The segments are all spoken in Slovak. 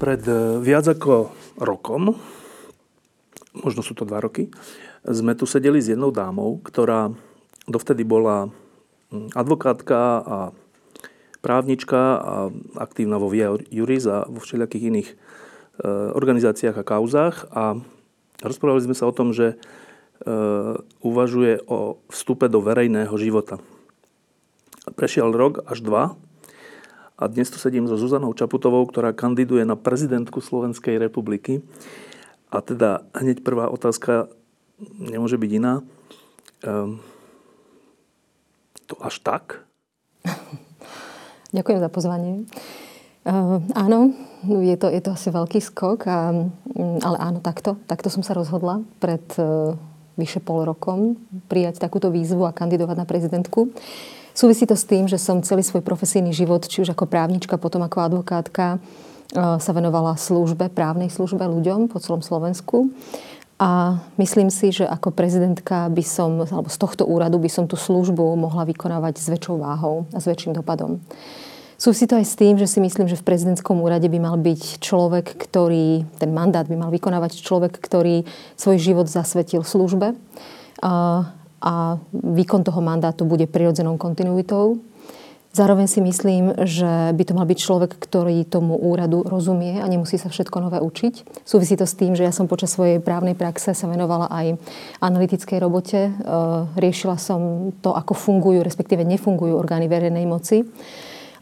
Pred e, viac ako rokom, možno sú to dva roky, sme tu sedeli s jednou dámou, ktorá dovtedy bola advokátka a právnička a aktívna vo Via Juris a vo všelijakých iných e, organizáciách a kauzách a rozprávali sme sa o tom, že e, uvažuje o vstupe do verejného života. Prešiel rok až dva a dnes tu sedím so Zuzanou Čaputovou, ktorá kandiduje na prezidentku Slovenskej republiky. A teda hneď prvá otázka nemôže byť iná. Um, to až tak? Ďakujem za pozvanie. Uh, áno, je to, je to asi veľký skok, a, mm, ale áno, takto. Takto som sa rozhodla pred uh, vyše pol rokom prijať takúto výzvu a kandidovať na prezidentku. Súvisí to s tým, že som celý svoj profesijný život, či už ako právnička, potom ako advokátka, e, sa venovala službe, právnej službe ľuďom po celom Slovensku. A myslím si, že ako prezidentka by som, alebo z tohto úradu by som tú službu mohla vykonávať s väčšou váhou a s väčším dopadom. Súvisí to aj s tým, že si myslím, že v prezidentskom úrade by mal byť človek, ktorý, ten mandát by mal vykonávať človek, ktorý svoj život zasvetil službe výkon toho mandátu bude prirodzenou kontinuitou. Zároveň si myslím, že by to mal byť človek, ktorý tomu úradu rozumie a nemusí sa všetko nové učiť. Súvisí to s tým, že ja som počas svojej právnej praxe sa venovala aj analytickej robote. E, riešila som to, ako fungujú, respektíve nefungujú orgány verejnej moci.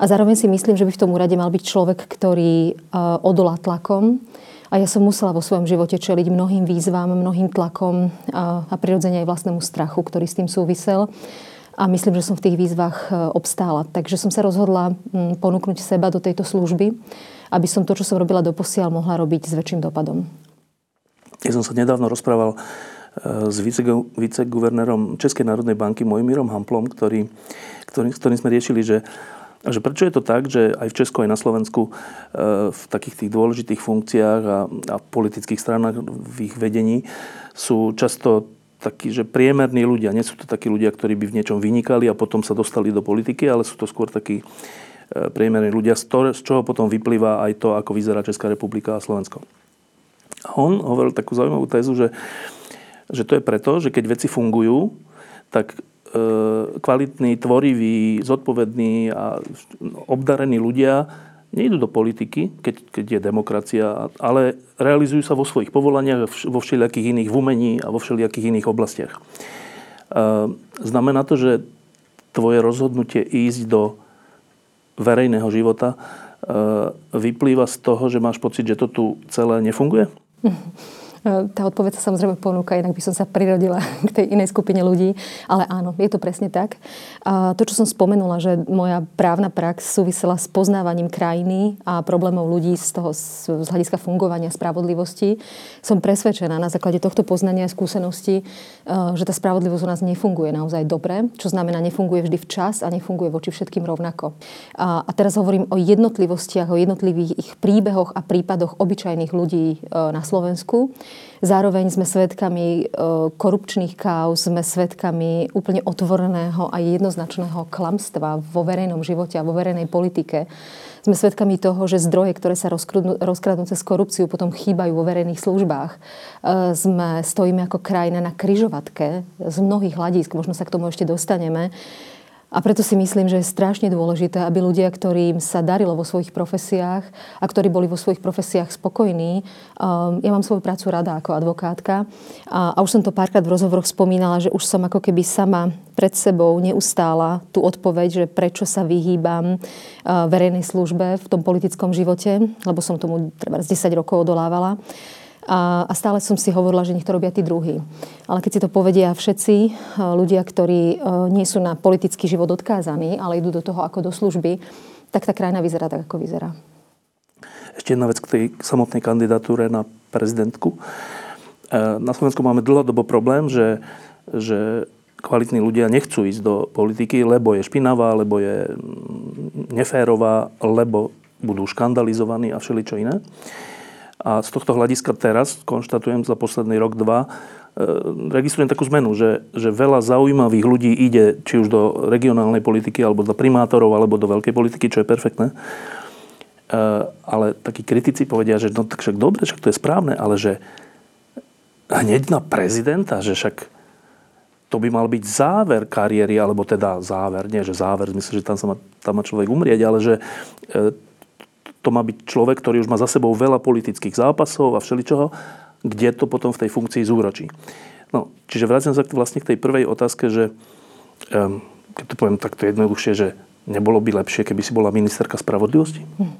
A zároveň si myslím, že by v tom úrade mal byť človek, ktorý e, odolá tlakom, a ja som musela vo svojom živote čeliť mnohým výzvam, mnohým tlakom a, a prirodzene aj vlastnému strachu, ktorý s tým súvisel. A myslím, že som v tých výzvach e, obstála. Takže som sa rozhodla ponúknuť seba do tejto služby, aby som to, čo som robila doposiaľ, mohla robiť s väčším dopadom. Ja som sa nedávno rozprával e, s viceguvernérom Českej národnej banky Mojmírom Hamplom, ktorý, ktorý, ktorým sme riešili, že že prečo je to tak, že aj v Česku, aj na Slovensku e, v takých tých dôležitých funkciách a, a politických stranách v ich vedení sú často takí, že priemerní ľudia. Nie sú to takí ľudia, ktorí by v niečom vynikali a potom sa dostali do politiky, ale sú to skôr takí e, priemerní ľudia, z, čoho potom vyplýva aj to, ako vyzerá Česká republika a Slovensko. A on hovoril takú zaujímavú tézu, že, že to je preto, že keď veci fungujú, tak kvalitní, tvoriví, zodpovední a obdarení ľudia nejdú do politiky, keď, keď je demokracia, ale realizujú sa vo svojich povolaniach, vo všelijakých iných, v umení a vo všelijakých iných oblastiach. E, znamená to, že tvoje rozhodnutie ísť do verejného života e, vyplýva z toho, že máš pocit, že to tu celé nefunguje? E, tá odpoveď sa samozrejme ponúka, inak by som sa prirodila k tej inej skupine ľudí. Ale áno, je to presne tak. A to, čo som spomenula, že moja právna prax súvisela s poznávaním krajiny a problémov ľudí z toho z hľadiska fungovania spravodlivosti, som presvedčená na základe tohto poznania a skúsenosti, e, že tá spravodlivosť u nás nefunguje naozaj dobre, čo znamená, nefunguje vždy včas a nefunguje voči všetkým rovnako. A, teraz hovorím o jednotlivostiach, o jednotlivých ich príbehoch a prípadoch obyčajných ľudí e, na Slovensku. Zároveň sme svedkami e, korupčných káuz, sme svedkami úplne otvoreného a jednoznačného klamstva vo verejnom živote a vo verejnej politike. Sme svedkami toho, že zdroje, ktoré sa rozkradnú cez korupciu, potom chýbajú vo verejných službách. E, sme, stojíme ako krajina na kryžovatke z mnohých hľadisk, možno sa k tomu ešte dostaneme. A preto si myslím, že je strašne dôležité, aby ľudia, ktorým sa darilo vo svojich profesiách a ktorí boli vo svojich profesiách spokojní, um, ja mám svoju prácu rada ako advokátka a, a už som to párkrát v rozhovoroch spomínala, že už som ako keby sama pred sebou neustála tú odpoveď, že prečo sa vyhýbam uh, verejnej službe v tom politickom živote, lebo som tomu treba z 10 rokov odolávala. A, stále som si hovorila, že nech to robia tí druhí. Ale keď si to povedia všetci e, ľudia, ktorí e, nie sú na politický život odkázaní, ale idú do toho ako do služby, tak tá krajina vyzerá tak, ako vyzerá. Ešte jedna vec k tej samotnej kandidatúre na prezidentku. E, na Slovensku máme dlhodobo problém, že, že kvalitní ľudia nechcú ísť do politiky, lebo je špinavá, lebo je mm, neférová, lebo budú škandalizovaní a všeličo iné. A z tohto hľadiska teraz, konštatujem za posledný rok, dva, e, registrujem takú zmenu, že, že veľa zaujímavých ľudí ide či už do regionálnej politiky, alebo do primátorov, alebo do veľkej politiky, čo je perfektné. Eh, ale takí kritici povedia, že no tak však dobre, však to je správne, ale že hneď na prezidenta, že však to by mal byť záver kariéry, alebo teda záver, nie že záver, myslím, že tam, sa má, tam má človek umrieť, ale že eh, to má byť človek, ktorý už má za sebou veľa politických zápasov a všeličoho, kde to potom v tej funkcii zúročí. No, čiže vraciam sa vlastne k tej prvej otázke, že um, keď to poviem takto jednoduchšie, že nebolo by lepšie, keby si bola ministerka spravodlivosti? Hm.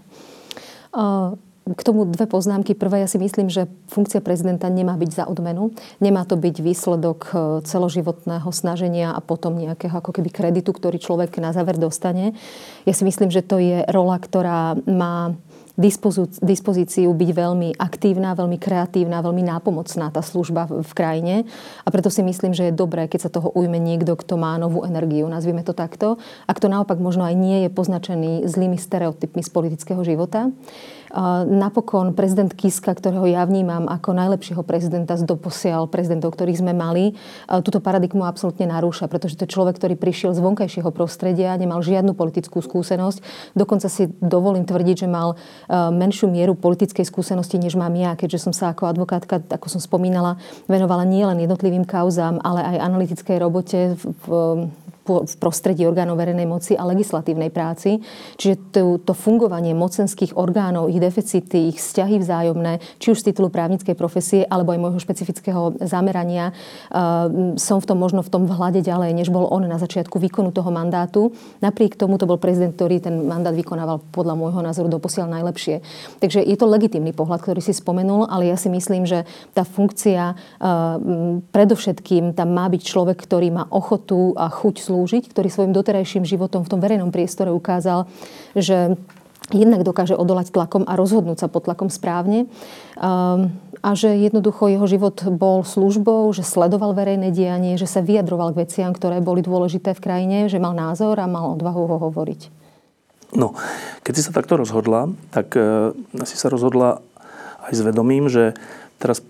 K tomu dve poznámky. Prvé, ja si myslím, že funkcia prezidenta nemá byť za odmenu. Nemá to byť výsledok e, celoživotného snaženia a potom nejakého ako keby kreditu, ktorý človek na záver dostane. Ja si myslím, že to je rola, ktorá má dispozíciu byť veľmi aktívna, veľmi kreatívna, veľmi nápomocná tá služba v krajine. A preto si myslím, že je dobré, keď sa toho ujme niekto, kto má novú energiu, nazvime to takto. A kto naopak možno aj nie je poznačený zlými stereotypmi z politického života. Napokon prezident Kiska, ktorého ja vnímam ako najlepšieho prezidenta z doposiaľ prezidentov, ktorých sme mali, túto paradigmu absolútne narúša, pretože to je človek, ktorý prišiel z vonkajšieho prostredia, nemal žiadnu politickú skúsenosť. Dokonca si dovolím tvrdiť, že mal menšiu mieru politickej skúsenosti, než mám ja, keďže som sa ako advokátka, ako som spomínala, venovala nielen jednotlivým kauzám, ale aj analytickej robote v, v v prostredí orgánov verejnej moci a legislatívnej práci. Čiže to, to fungovanie mocenských orgánov, ich deficity, ich vzťahy vzájomné, či už z titulu právnickej profesie, alebo aj môjho špecifického zamerania, uh, som v tom možno v tom vhľade ďalej, než bol on na začiatku výkonu toho mandátu. Napriek tomu to bol prezident, ktorý ten mandát vykonával podľa môjho názoru doposiaľ najlepšie. Takže je to legitímny pohľad, ktorý si spomenul, ale ja si myslím, že tá funkcia uh, predovšetkým tam má byť človek, ktorý má ochotu a chuť slúžiť slúžiť, ktorý svojim doterajším životom v tom verejnom priestore ukázal, že jednak dokáže odolať tlakom a rozhodnúť sa pod tlakom správne. Um, a že jednoducho jeho život bol službou, že sledoval verejné dianie, že sa vyjadroval k veciam, ktoré boli dôležité v krajine, že mal názor a mal odvahu ho hovoriť. No, keď si sa takto rozhodla, tak uh, si sa rozhodla aj s vedomím, že teraz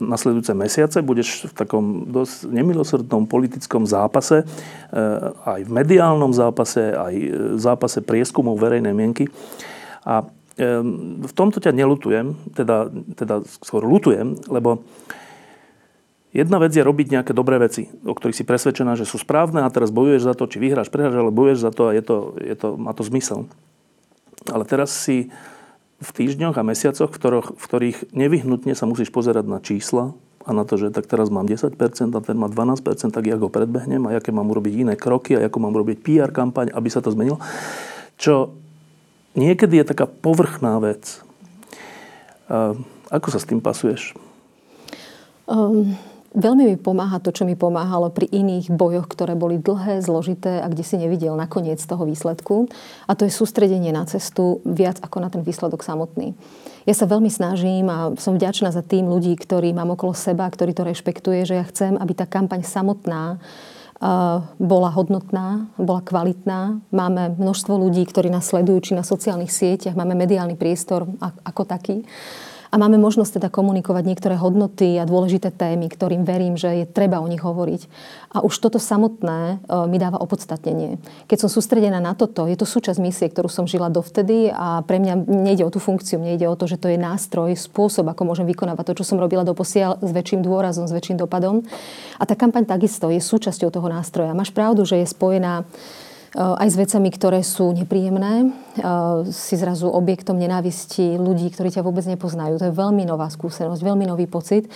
nasledujúce mesiace budeš v takom dosť nemilosrdnom politickom zápase, eh, aj v mediálnom zápase, aj v zápase prieskumov verejnej mienky. A v tomto ťa nelutujem, teda, teda skôr lutujem, lebo jedna vec je robiť nejaké dobré veci, o ktorých si presvedčená, že sú správne a teraz bojuješ za to, či vyhráš, prehráš, ale bojuješ za to a je to, je to, má to zmysel. Ale teraz si v týždňoch a mesiacoch, v ktorých, v ktorých nevyhnutne sa musíš pozerať na čísla a na to, že tak teraz mám 10% a ten má 12%, tak ja ho predbehnem a aké mám urobiť iné kroky a ako mám robiť PR kampaň, aby sa to zmenilo. Čo niekedy je taká povrchná vec. Ako sa s tým pasuješ? Um, Veľmi mi pomáha to, čo mi pomáhalo pri iných bojoch, ktoré boli dlhé, zložité a kde si nevidel nakoniec toho výsledku. A to je sústredenie na cestu viac ako na ten výsledok samotný. Ja sa veľmi snažím a som vďačná za tým ľudí, ktorí mám okolo seba, ktorí to rešpektuje, že ja chcem, aby tá kampaň samotná bola hodnotná, bola kvalitná. Máme množstvo ľudí, ktorí nás sledujú, či na sociálnych sieťach, máme mediálny priestor ako taký a máme možnosť teda komunikovať niektoré hodnoty a dôležité témy, ktorým verím, že je treba o nich hovoriť. A už toto samotné e, mi dáva opodstatnenie. Keď som sústredená na toto, je to súčasť misie, ktorú som žila dovtedy a pre mňa nejde o tú funkciu, nejde o to, že to je nástroj, spôsob, ako môžem vykonávať to, čo som robila doposiaľ s väčším dôrazom, s väčším dopadom. A tá kampaň takisto je súčasťou toho nástroja. Máš pravdu, že je spojená aj s vecami, ktoré sú nepríjemné. Eh, si zrazu objektom nenávisti ľudí, ktorí ťa vôbec nepoznajú. To je veľmi nová skúsenosť, veľmi nový pocit.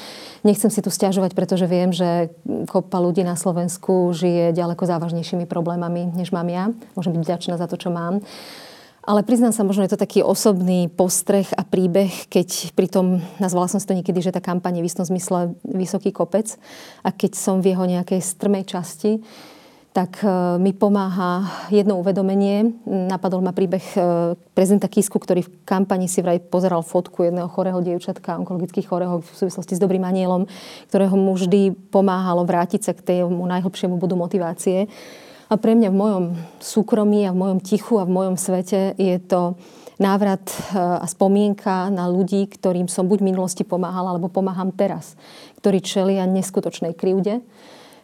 Nechcem si tu stiažovať, pretože viem, že kopa ľudí na Slovensku žije ďaleko závažnejšími problémami, než mám ja. Môžem byť vďačná za to, čo mám. Ale priznám sa, možno je to taký osobný postreh a príbeh, keď pritom, nazvala som si to niekedy, že tá kampaň je v istom zmysle vysoký kopec a keď som v jeho nejakej strmej časti, tak mi pomáha jedno uvedomenie. Napadol ma príbeh prezidenta Kisku, ktorý v kampani si vraj pozeral fotku jedného chorého dievčatka, onkologicky chorého v súvislosti s dobrým anielom, ktorého mu vždy pomáhalo vrátiť sa k tému najhlbšiemu bodu motivácie. A pre mňa v mojom súkromí a v mojom tichu a v mojom svete je to návrat e, a spomienka na ľudí, ktorým som buď v minulosti pomáhala, alebo pomáham teraz, ktorí čelia neskutočnej krivde.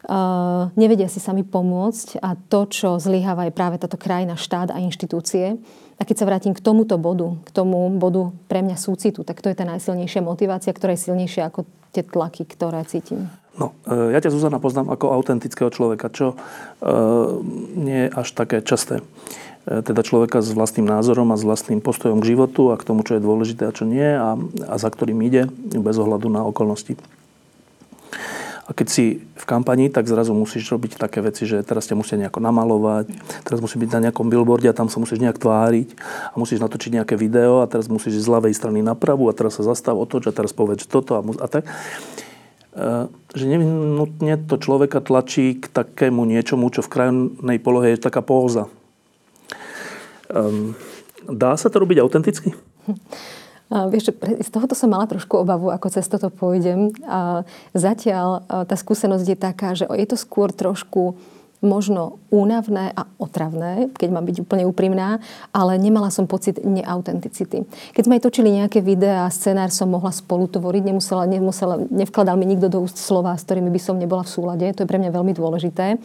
Uh, nevedia si sami pomôcť a to, čo zlyháva, je práve táto krajina, štát a inštitúcie. A keď sa vrátim k tomuto bodu, k tomu bodu pre mňa súcitu, tak to je tá najsilnejšia motivácia, ktorá je silnejšia ako tie tlaky, ktoré cítim. No, e, ja ťa, Zuzana, poznám ako autentického človeka, čo e, nie je až také časté. E, teda človeka s vlastným názorom a s vlastným postojom k životu a k tomu, čo je dôležité a čo nie a, a za ktorým ide, bez ohľadu na okolnosti. A keď si v kampani, tak zrazu musíš robiť také veci, že teraz ťa musia nejako namalovať, teraz musí byť na nejakom billboarde a tam sa musíš nejak tváriť a musíš natočiť nejaké video a teraz musíš ísť z ľavej strany na pravú a teraz sa zastav, otoč a teraz povedz toto a, a tak. E, že nevyhnutne to človeka tlačí k takému niečomu, čo v krajnej polohe je taká póza. Dá sa to robiť autenticky? Vieš, z tohoto som mala trošku obavu, ako cez toto pôjdem. A zatiaľ tá skúsenosť je taká, že je to skôr trošku možno únavné a otravné, keď mám byť úplne úprimná, ale nemala som pocit neautenticity. Keď sme aj točili nejaké videá scenár som mohla spolu tvoriť, nemusela, nemusela, nevkladal mi nikto do úst slova, s ktorými by som nebola v súlade. To je pre mňa veľmi dôležité.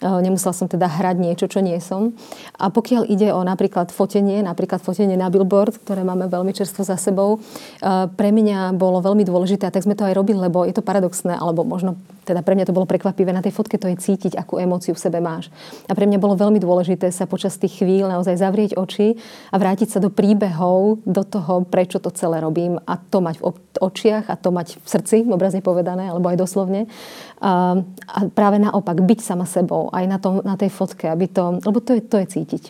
Eh, nemusela som teda hrať niečo, čo nie som. A pokiaľ ide o napríklad fotenie, napríklad fotenie na billboard, ktoré máme veľmi čerstvo za sebou, eh, pre mňa bolo veľmi dôležité a tak sme to aj robili, lebo je to paradoxné, alebo možno teda pre mňa to bolo prekvapivé. Na tej fotke to je cítiť, akú emóciu v sebe máš. A pre mňa bolo veľmi dôležité sa počas tých chvíľ naozaj zavrieť oči a vrátiť sa do príbehov, do toho, prečo to celé robím a to mať v očiach a to mať v srdci, obrazne povedané, alebo aj doslovne. A, a práve naopak, byť sama sebou aj na, tom, na tej fotke, aby to, lebo to je, to je cítiť.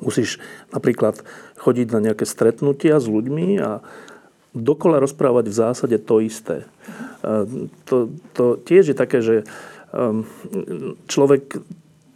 Musíš napríklad chodiť na nejaké stretnutia s ľuďmi a dokola rozprávať v zásade to isté. To, to tiež je také, že um, človek,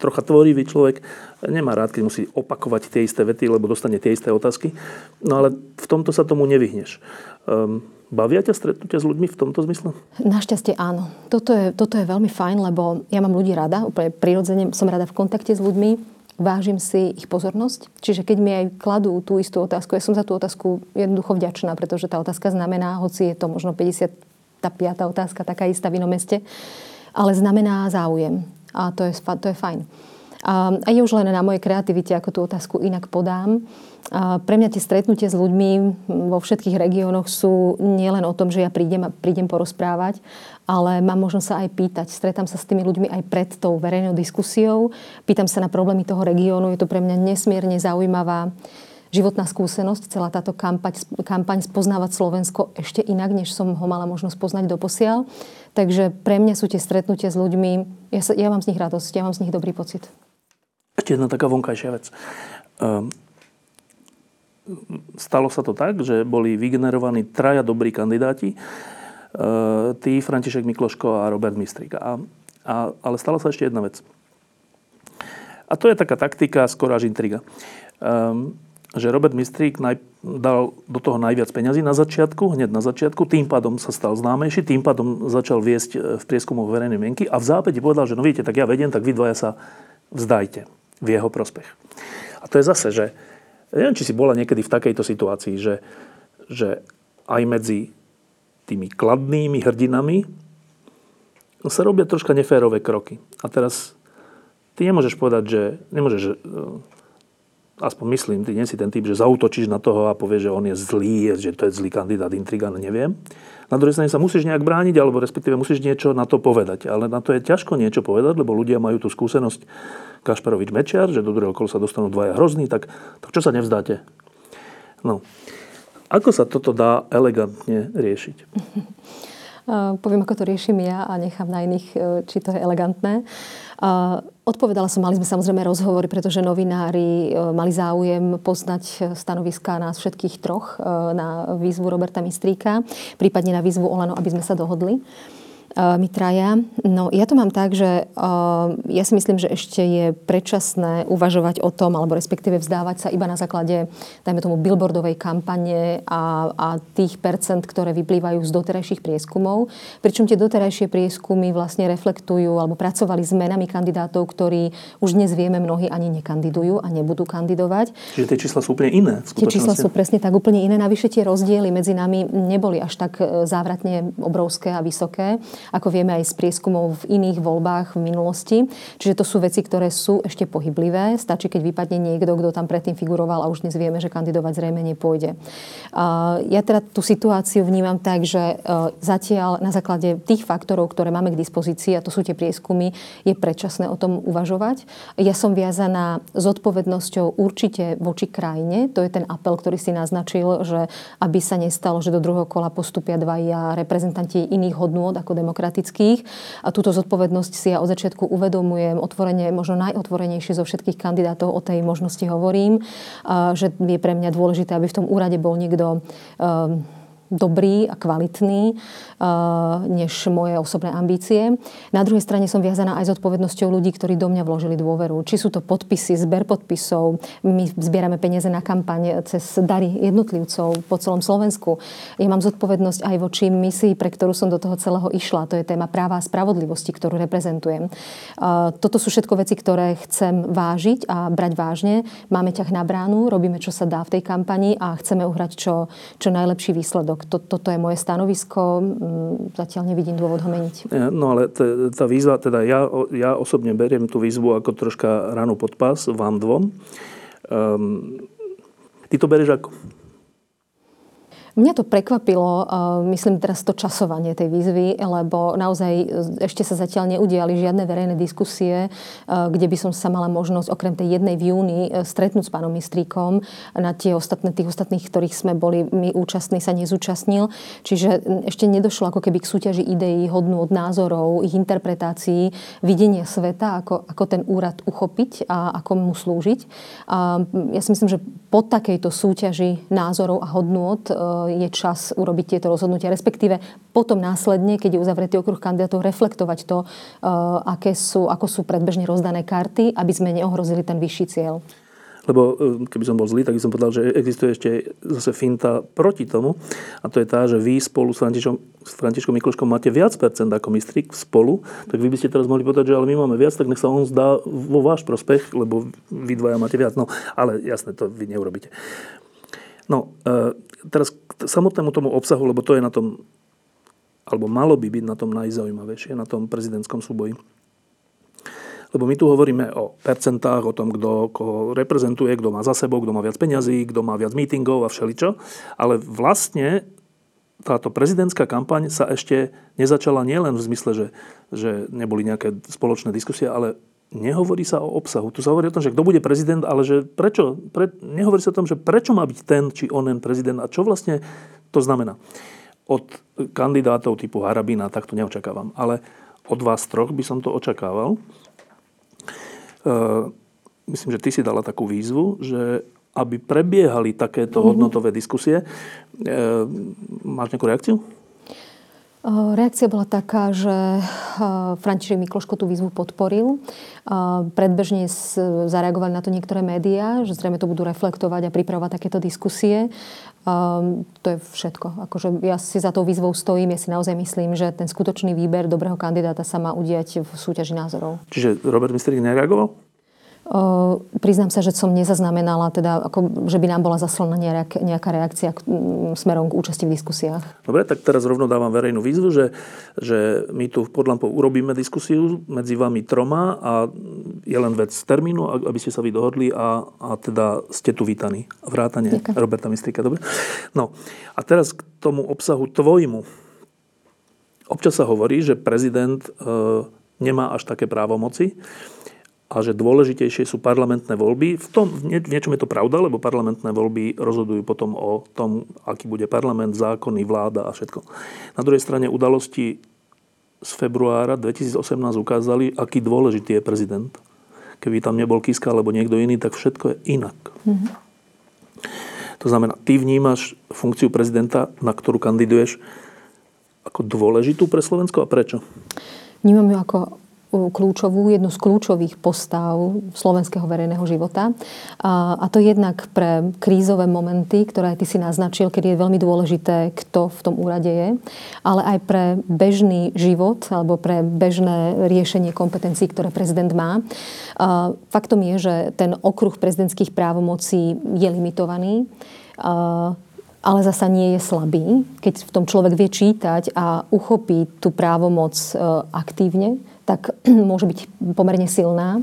trocha tvorivý človek, nemá rád, keď musí opakovať tie isté vety, lebo dostane tie isté otázky. No ale v tomto sa tomu nevyhneš. Um, Bavia ťa stretnutia s ľuďmi v tomto zmysle? Našťastie áno. Toto je, toto je veľmi fajn, lebo ja mám ľudí rada, úplne prirodzene som rada v kontakte s ľuďmi, vážim si ich pozornosť. Čiže keď mi aj kladú tú istú otázku, ja som za tú otázku jednoducho vďačná, pretože tá otázka znamená, hoci je to možno 55. otázka, taká istá v inom meste, ale znamená záujem. A to je, to je fajn. A, je už len na mojej kreativite, ako tú otázku inak podám. A pre mňa tie stretnutie s ľuďmi vo všetkých regiónoch sú nielen o tom, že ja prídem prídem porozprávať, ale mám možnosť sa aj pýtať. Stretám sa s tými ľuďmi aj pred tou verejnou diskusiou. Pýtam sa na problémy toho regiónu. Je to pre mňa nesmierne zaujímavá životná skúsenosť, celá táto kampaň, kampaň spoznávať Slovensko ešte inak, než som ho mala možnosť poznať doposiaľ. Takže pre mňa sú tie stretnutia s ľuďmi, ja, sa, ja mám z nich radosť, ja mám z nich dobrý pocit. Ešte jedna taká vonkajšia vec. Um, stalo sa to tak, že boli vygenerovaní traja dobrí kandidáti. Uh, ty, František Mikloško a Robert Mistrik. A, a, ale stala sa ešte jedna vec. A to je taká taktika, skoro až intriga. Um, že Robert Mistrík naj, dal do toho najviac peňazí na začiatku, hneď na začiatku, tým pádom sa stal známejší, tým pádom začal viesť e, v prieskumoch verejnej mienky a v zápäti povedal, že no viete, tak ja vediem, tak vy dvaja sa vzdajte v jeho prospech. A to je zase, že neviem, či si bola niekedy v takejto situácii, že, že aj medzi tými kladnými hrdinami sa robia troška neférové kroky. A teraz ty nemôžeš povedať, že nemôžeš, e, aspoň myslím, ty nie si ten typ, že zautočíš na toho a povieš, že on je zlý, že to je zlý kandidát, intrigán, neviem. Na druhej strane sa musíš nejak brániť, alebo respektíve musíš niečo na to povedať. Ale na to je ťažko niečo povedať, lebo ľudia majú tú skúsenosť Kašparovič Mečiar, že do druhého kola sa dostanú dvaja hrozní, tak, tak čo sa nevzdáte? No. Ako sa toto dá elegantne riešiť? poviem, ako to riešim ja a nechám na iných, e, či to je elegantné. Odpovedala som, mali sme samozrejme rozhovory, pretože novinári mali záujem poznať stanoviská nás všetkých troch na výzvu Roberta Mistríka, prípadne na výzvu Olano, aby sme sa dohodli. My traja. No ja to mám tak, že ja si myslím, že ešte je predčasné uvažovať o tom, alebo respektíve vzdávať sa iba na základe, dajme tomu, billboardovej kampane a, a tých percent, ktoré vyplývajú z doterajších prieskumov. Pričom tie doterajšie prieskumy vlastne reflektujú alebo pracovali s menami kandidátov, ktorí už dnes vieme mnohí ani nekandidujú a nebudú kandidovať. Čiže tie čísla sú úplne iné. Tie čísla sú presne tak úplne iné. Navyše tie rozdiely medzi nami neboli až tak e, závratne obrovské a vysoké ako vieme aj z prieskumov v iných voľbách v minulosti. Čiže to sú veci, ktoré sú ešte pohyblivé. Stačí, keď vypadne niekto, kto tam predtým figuroval a už dnes vieme, že kandidovať zrejme nepôjde. Ja teda tú situáciu vnímam tak, že e, zatiaľ na základe tých faktorov, ktoré máme k dispozícii, a to sú tie prieskumy, je predčasné o tom uvažovať. Ja som viazaná zodpovednosťou určite voči krajine. To je ten apel, ktorý si naznačil, že aby sa nestalo, že do druhého kola postupia dvaja reprezentanti iných hodnôt ako demokratických. A túto zodpovednosť si ja od začiatku uvedomujem otvorene, možno najotvorenejšie zo všetkých kandidátov o tej možnosti hovorím, že je pre mňa dôležité, aby v tom úrade bol niekto um, dobrý a kvalitný, eh, než moje osobné ambície. Na druhej strane som viazaná aj s odpovednosťou ľudí, ktorí do mňa vložili dôveru. Či sú to podpisy, zber podpisov, my zbierame peniaze na kampaň cez dary jednotlivcov po celom Slovensku. Ja mám zodpovednosť aj voči misii, pre ktorú som do toho celého išla. To je téma práva a spravodlivosti, ktorú reprezentujem. Eh, toto sú všetko veci, ktoré chcem vážiť a brať vážne. Máme ťah na bránu, robíme, čo sa dá v tej kampani a chceme uhrať čo, čo najlepší výsledok To, toto je moje stanovisko, mm, zatiaľ nevidím dôvod ho meniť. No ale t- tá výzva, teda ja, ja osobne beriem tú výzvu ako troška ranu pod pás vám dvom. Um, ty to bereš ako? Mňa to prekvapilo, myslím teraz to časovanie tej výzvy, lebo naozaj ešte sa zatiaľ neudiali žiadne verejné diskusie, kde by som sa mala možnosť okrem tej jednej v júni e, stretnúť s pánom Mistríkom. Na tie ostatné, tých ostatných, ktorých sme boli my účastní, sa nezúčastnil. Čiže ešte nedošlo ako keby k súťaži ideí, hodnú od názorov, ich interpretácií, videnia sveta, ako, ako ten úrad uchopiť a ako mu slúžiť. A ja si myslím, že po takejto súťaži názorov a hodnôt je čas urobiť tieto rozhodnutia, respektíve potom následne, keď je uzavretý okruh kandidátov, reflektovať to, eh, aké sú, ako sú predbežne rozdané karty, aby sme neohrozili ten vyšší cieľ. Lebo eh, keby som bol zlý, tak by som povedal, že existuje ešte zase finta proti tomu. A to je tá, že vy spolu s Františkom, s Františkom Mikloškom máte viac percent ako mistrik spolu. Tak vy by ste teraz mohli povedať, že ale my máme viac, tak nech sa on zdá vo váš prospech, lebo vy dvaja máte viac. No, ale jasné, to vy neurobíte. No, e, teraz k samotnému tomu obsahu, lebo to je na tom, alebo malo by byť na tom najzaujímavejšie, na tom prezidentskom súboji. Lebo my tu hovoríme o percentách, o tom, kto koho reprezentuje, kto má za sebou, kto má viac peňazí, kto má viac mítingov a všeličo. Ale vlastne táto prezidentská kampaň sa ešte nezačala nielen v zmysle, že, že neboli nejaké spoločné diskusie, ale nehovorí sa o obsahu. Tu sa hovorí o tom, že kto bude prezident, ale že prečo? Pre, nehovorí sa o tom, že prečo má byť ten či onen prezident a čo vlastne to znamená. Od kandidátov typu Harabina tak to neočakávam. Ale od vás troch by som to očakával. E, myslím, že ty si dala takú výzvu, že aby prebiehali takéto mhm. hodnotové diskusie. E, máš nejakú reakciu? Reakcia bola taká, že František Mikloško tú výzvu podporil. Predbežne zareagovali na to niektoré médiá, že zrejme to budú reflektovať a pripravovať takéto diskusie. To je všetko. Akože ja si za tou výzvou stojím. Ja si naozaj myslím, že ten skutočný výber dobrého kandidáta sa má udiať v súťaži názorov. Čiže Robert Mistrík nereagoval? Priznám sa, že som nezaznamenala, teda, ako, že by nám bola zaslaná nejak, nejaká reakcia k, smerom k účasti v diskusiách. Dobre, tak teraz rovno dávam verejnú výzvu, že, že my tu v Podlampou urobíme diskusiu medzi vami troma a je len vec termínu, aby ste sa vy dohodli a, a teda ste tu vítaní. Vrátane Ďakujem. Roberta Mistrika, dobre? No a teraz k tomu obsahu tvojmu. Občas sa hovorí, že prezident e, nemá až také právomoci a že dôležitejšie sú parlamentné voľby. V, tom, v niečom je to pravda, lebo parlamentné voľby rozhodujú potom o tom, aký bude parlament, zákony, vláda a všetko. Na druhej strane udalosti z februára 2018 ukázali, aký dôležitý je prezident. Keby tam nebol Kiska alebo niekto iný, tak všetko je inak. Mm-hmm. To znamená, ty vnímaš funkciu prezidenta, na ktorú kandiduješ, ako dôležitú pre Slovensko a prečo? Vnímam ju ako kľúčovú, jednu z kľúčových postav slovenského verejného života. A, to jednak pre krízové momenty, ktoré ty si naznačil, kedy je veľmi dôležité, kto v tom úrade je, ale aj pre bežný život alebo pre bežné riešenie kompetencií, ktoré prezident má. Faktom je, že ten okruh prezidentských právomocí je limitovaný. Ale zasa nie je slabý, keď v tom človek vie čítať a uchopí tú právomoc e, aktívne, tak môže byť pomerne silná.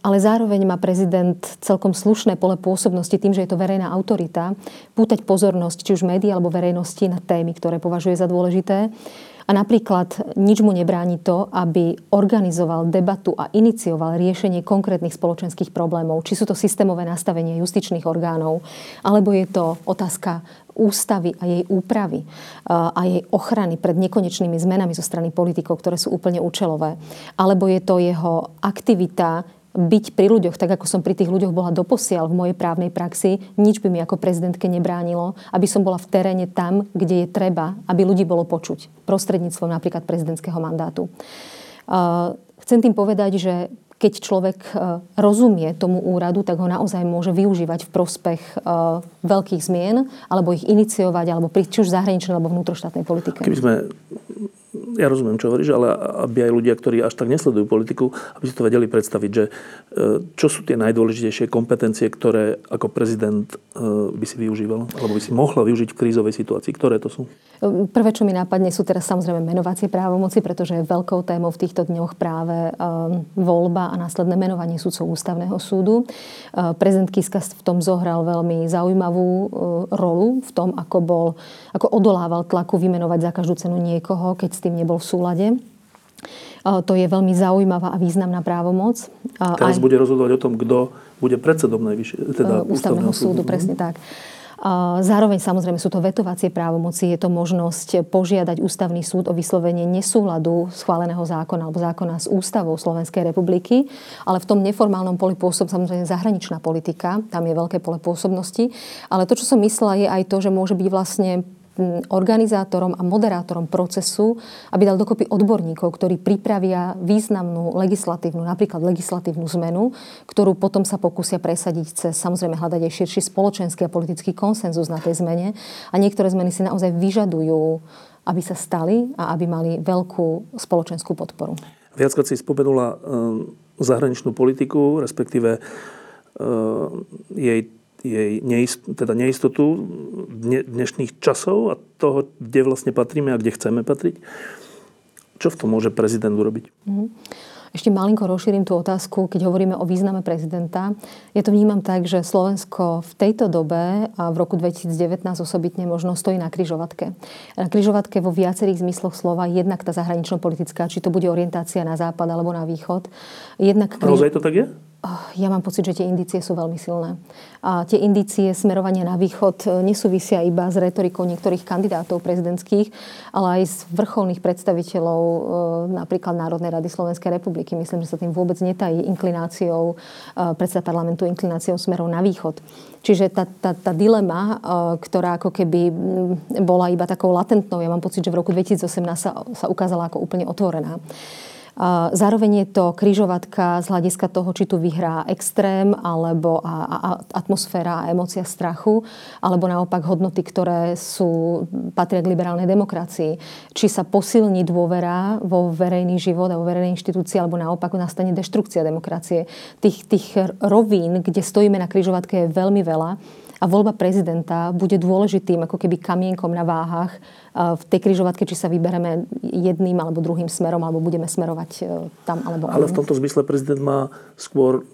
Ale zároveň má prezident celkom slušné pole pôsobnosti tým, že je to verejná autorita, pútať pozornosť či už médií alebo verejnosti na témy, ktoré považuje za dôležité. A napríklad nič mu nebráni to, aby organizoval debatu a inicioval riešenie konkrétnych spoločenských problémov. Či sú to systémové nastavenie justičných orgánov, alebo je to otázka ústavy a jej úpravy a jej ochrany pred nekonečnými zmenami zo strany politikov, ktoré sú úplne účelové. Alebo je to jeho aktivita byť pri ľuďoch, tak ako som pri tých ľuďoch bola doposiaľ v mojej právnej praxi, nič by mi ako prezidentke nebránilo, aby som bola v teréne tam, kde je treba, aby ľudí bolo počuť. Prostredníctvom napríklad prezidentského mandátu. Chcem tým povedať, že keď človek e, rozumie tomu úradu, tak ho naozaj môže využívať v prospech e, veľkých zmien, alebo ich iniciovať, alebo pri či už zahraničnej alebo vnútroštátnej politike. Keby sme ja rozumiem, čo hovoríš, ale aby aj ľudia, ktorí až tak nesledujú politiku, aby si to vedeli predstaviť, že e, čo sú tie najdôležitejšie kompetencie, ktoré ako prezident e, by si využíval, alebo by si mohla využiť v krízovej situácii. Ktoré to sú? Prvé, čo mi nápadne, sú teraz samozrejme menovacie právomoci, pretože je veľkou témou v týchto dňoch práve um, voľba a následné menovanie súdcov ústavného súdu. Prezident Kiska v tom zohral veľmi zaujímavú rolu v tom, ako, bol, ako odolával tlaku vymenovať za každú cenu niekoho, keď s tým nebol v súlade. To je veľmi zaujímavá a významná právomoc. Teraz Aj... bude rozhodovať o tom, kto bude predsedom najvyššie, teda ústavného, ústavného súdu. súdu. Presne tak. Zároveň samozrejme sú to vetovacie právomoci. Je to možnosť požiadať ústavný súd o vyslovenie nesúladu schváleného zákona alebo zákona s ústavou Slovenskej republiky. Ale v tom neformálnom poli pôsob samozrejme zahraničná politika. Tam je veľké pole pôsobnosti. Ale to, čo som myslela, je aj to, že môže byť vlastne organizátorom a moderátorom procesu, aby dal dokopy odborníkov, ktorí pripravia významnú legislatívnu, napríklad legislatívnu zmenu, ktorú potom sa pokúsia presadiť cez samozrejme hľadať aj širší spoločenský a politický konsenzus na tej zmene. A niektoré zmeny si naozaj vyžadujú, aby sa stali a aby mali veľkú spoločenskú podporu. Viackrát si spomenula e, zahraničnú politiku, respektíve e, jej jej neist, teda neistotu dnešných časov a toho, kde vlastne patríme a kde chceme patriť. Čo v tom môže prezident urobiť? Mm-hmm. Ešte malinko rozšírim tú otázku, keď hovoríme o význame prezidenta. Ja to vnímam tak, že Slovensko v tejto dobe a v roku 2019 osobitne možno stojí na kryžovatke. Na kryžovatke vo viacerých zmysloch slova, jednak tá zahranično-politická, či to bude orientácia na západ alebo na východ. Jednak. Naozaj to tak je? Ja mám pocit, že tie indície sú veľmi silné. A tie indície smerovania na východ e, nesúvisia iba s retorikou niektorých kandidátov prezidentských, ale aj z vrcholných predstaviteľov e, napríklad Národnej rady Slovenskej republiky. Myslím, že sa tým vôbec netají inklináciou e, predseda parlamentu, inklináciou smerov na východ. Čiže tá, tá, tá dilema, ktorá ako keby bola iba takou latentnou, ja mám pocit, že v roku 2018 sa, sa ukázala ako úplne otvorená. Zároveň je to kryžovatka z hľadiska toho, či tu vyhrá extrém, alebo a, a, atmosféra a emócia strachu, alebo naopak hodnoty, ktoré sú, patria k liberálnej demokracii. Či sa posilní dôvera vo verejný život a vo verejnej inštitúcii, alebo naopak nastane deštrukcia demokracie. Tých, tých rovín, kde stojíme na kryžovatke, je veľmi veľa a voľba prezidenta bude dôležitým ako keby kamienkom na váhach v tej križovatke, či sa vybereme jedným alebo druhým smerom, alebo budeme smerovať e, tam alebo Ale v tomto zmysle prezident má skôr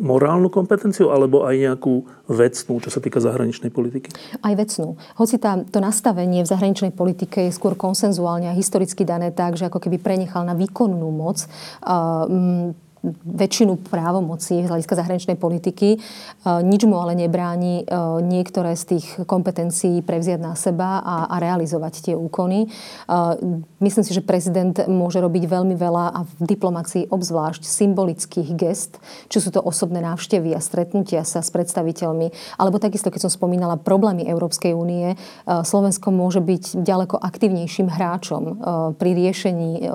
morálnu kompetenciu alebo aj nejakú vecnú, čo sa týka zahraničnej politiky? Aj vecnú. Hoci tá, to nastavenie v zahraničnej politike je skôr konsenzuálne a historicky dané tak, že ako keby prenechal na výkonnú moc uh, väčšinu právomocí z hľadiska zahraničnej politiky. Nič mu ale nebráni niektoré z tých kompetencií prevziať na seba a, a realizovať tie úkony. Myslím si, že prezident môže robiť veľmi veľa a v diplomácii obzvlášť symbolických gest, či sú to osobné návštevy a stretnutia sa s predstaviteľmi, alebo takisto, keď som spomínala problémy Európskej únie, Slovensko môže byť ďaleko aktívnejším hráčom pri riešení,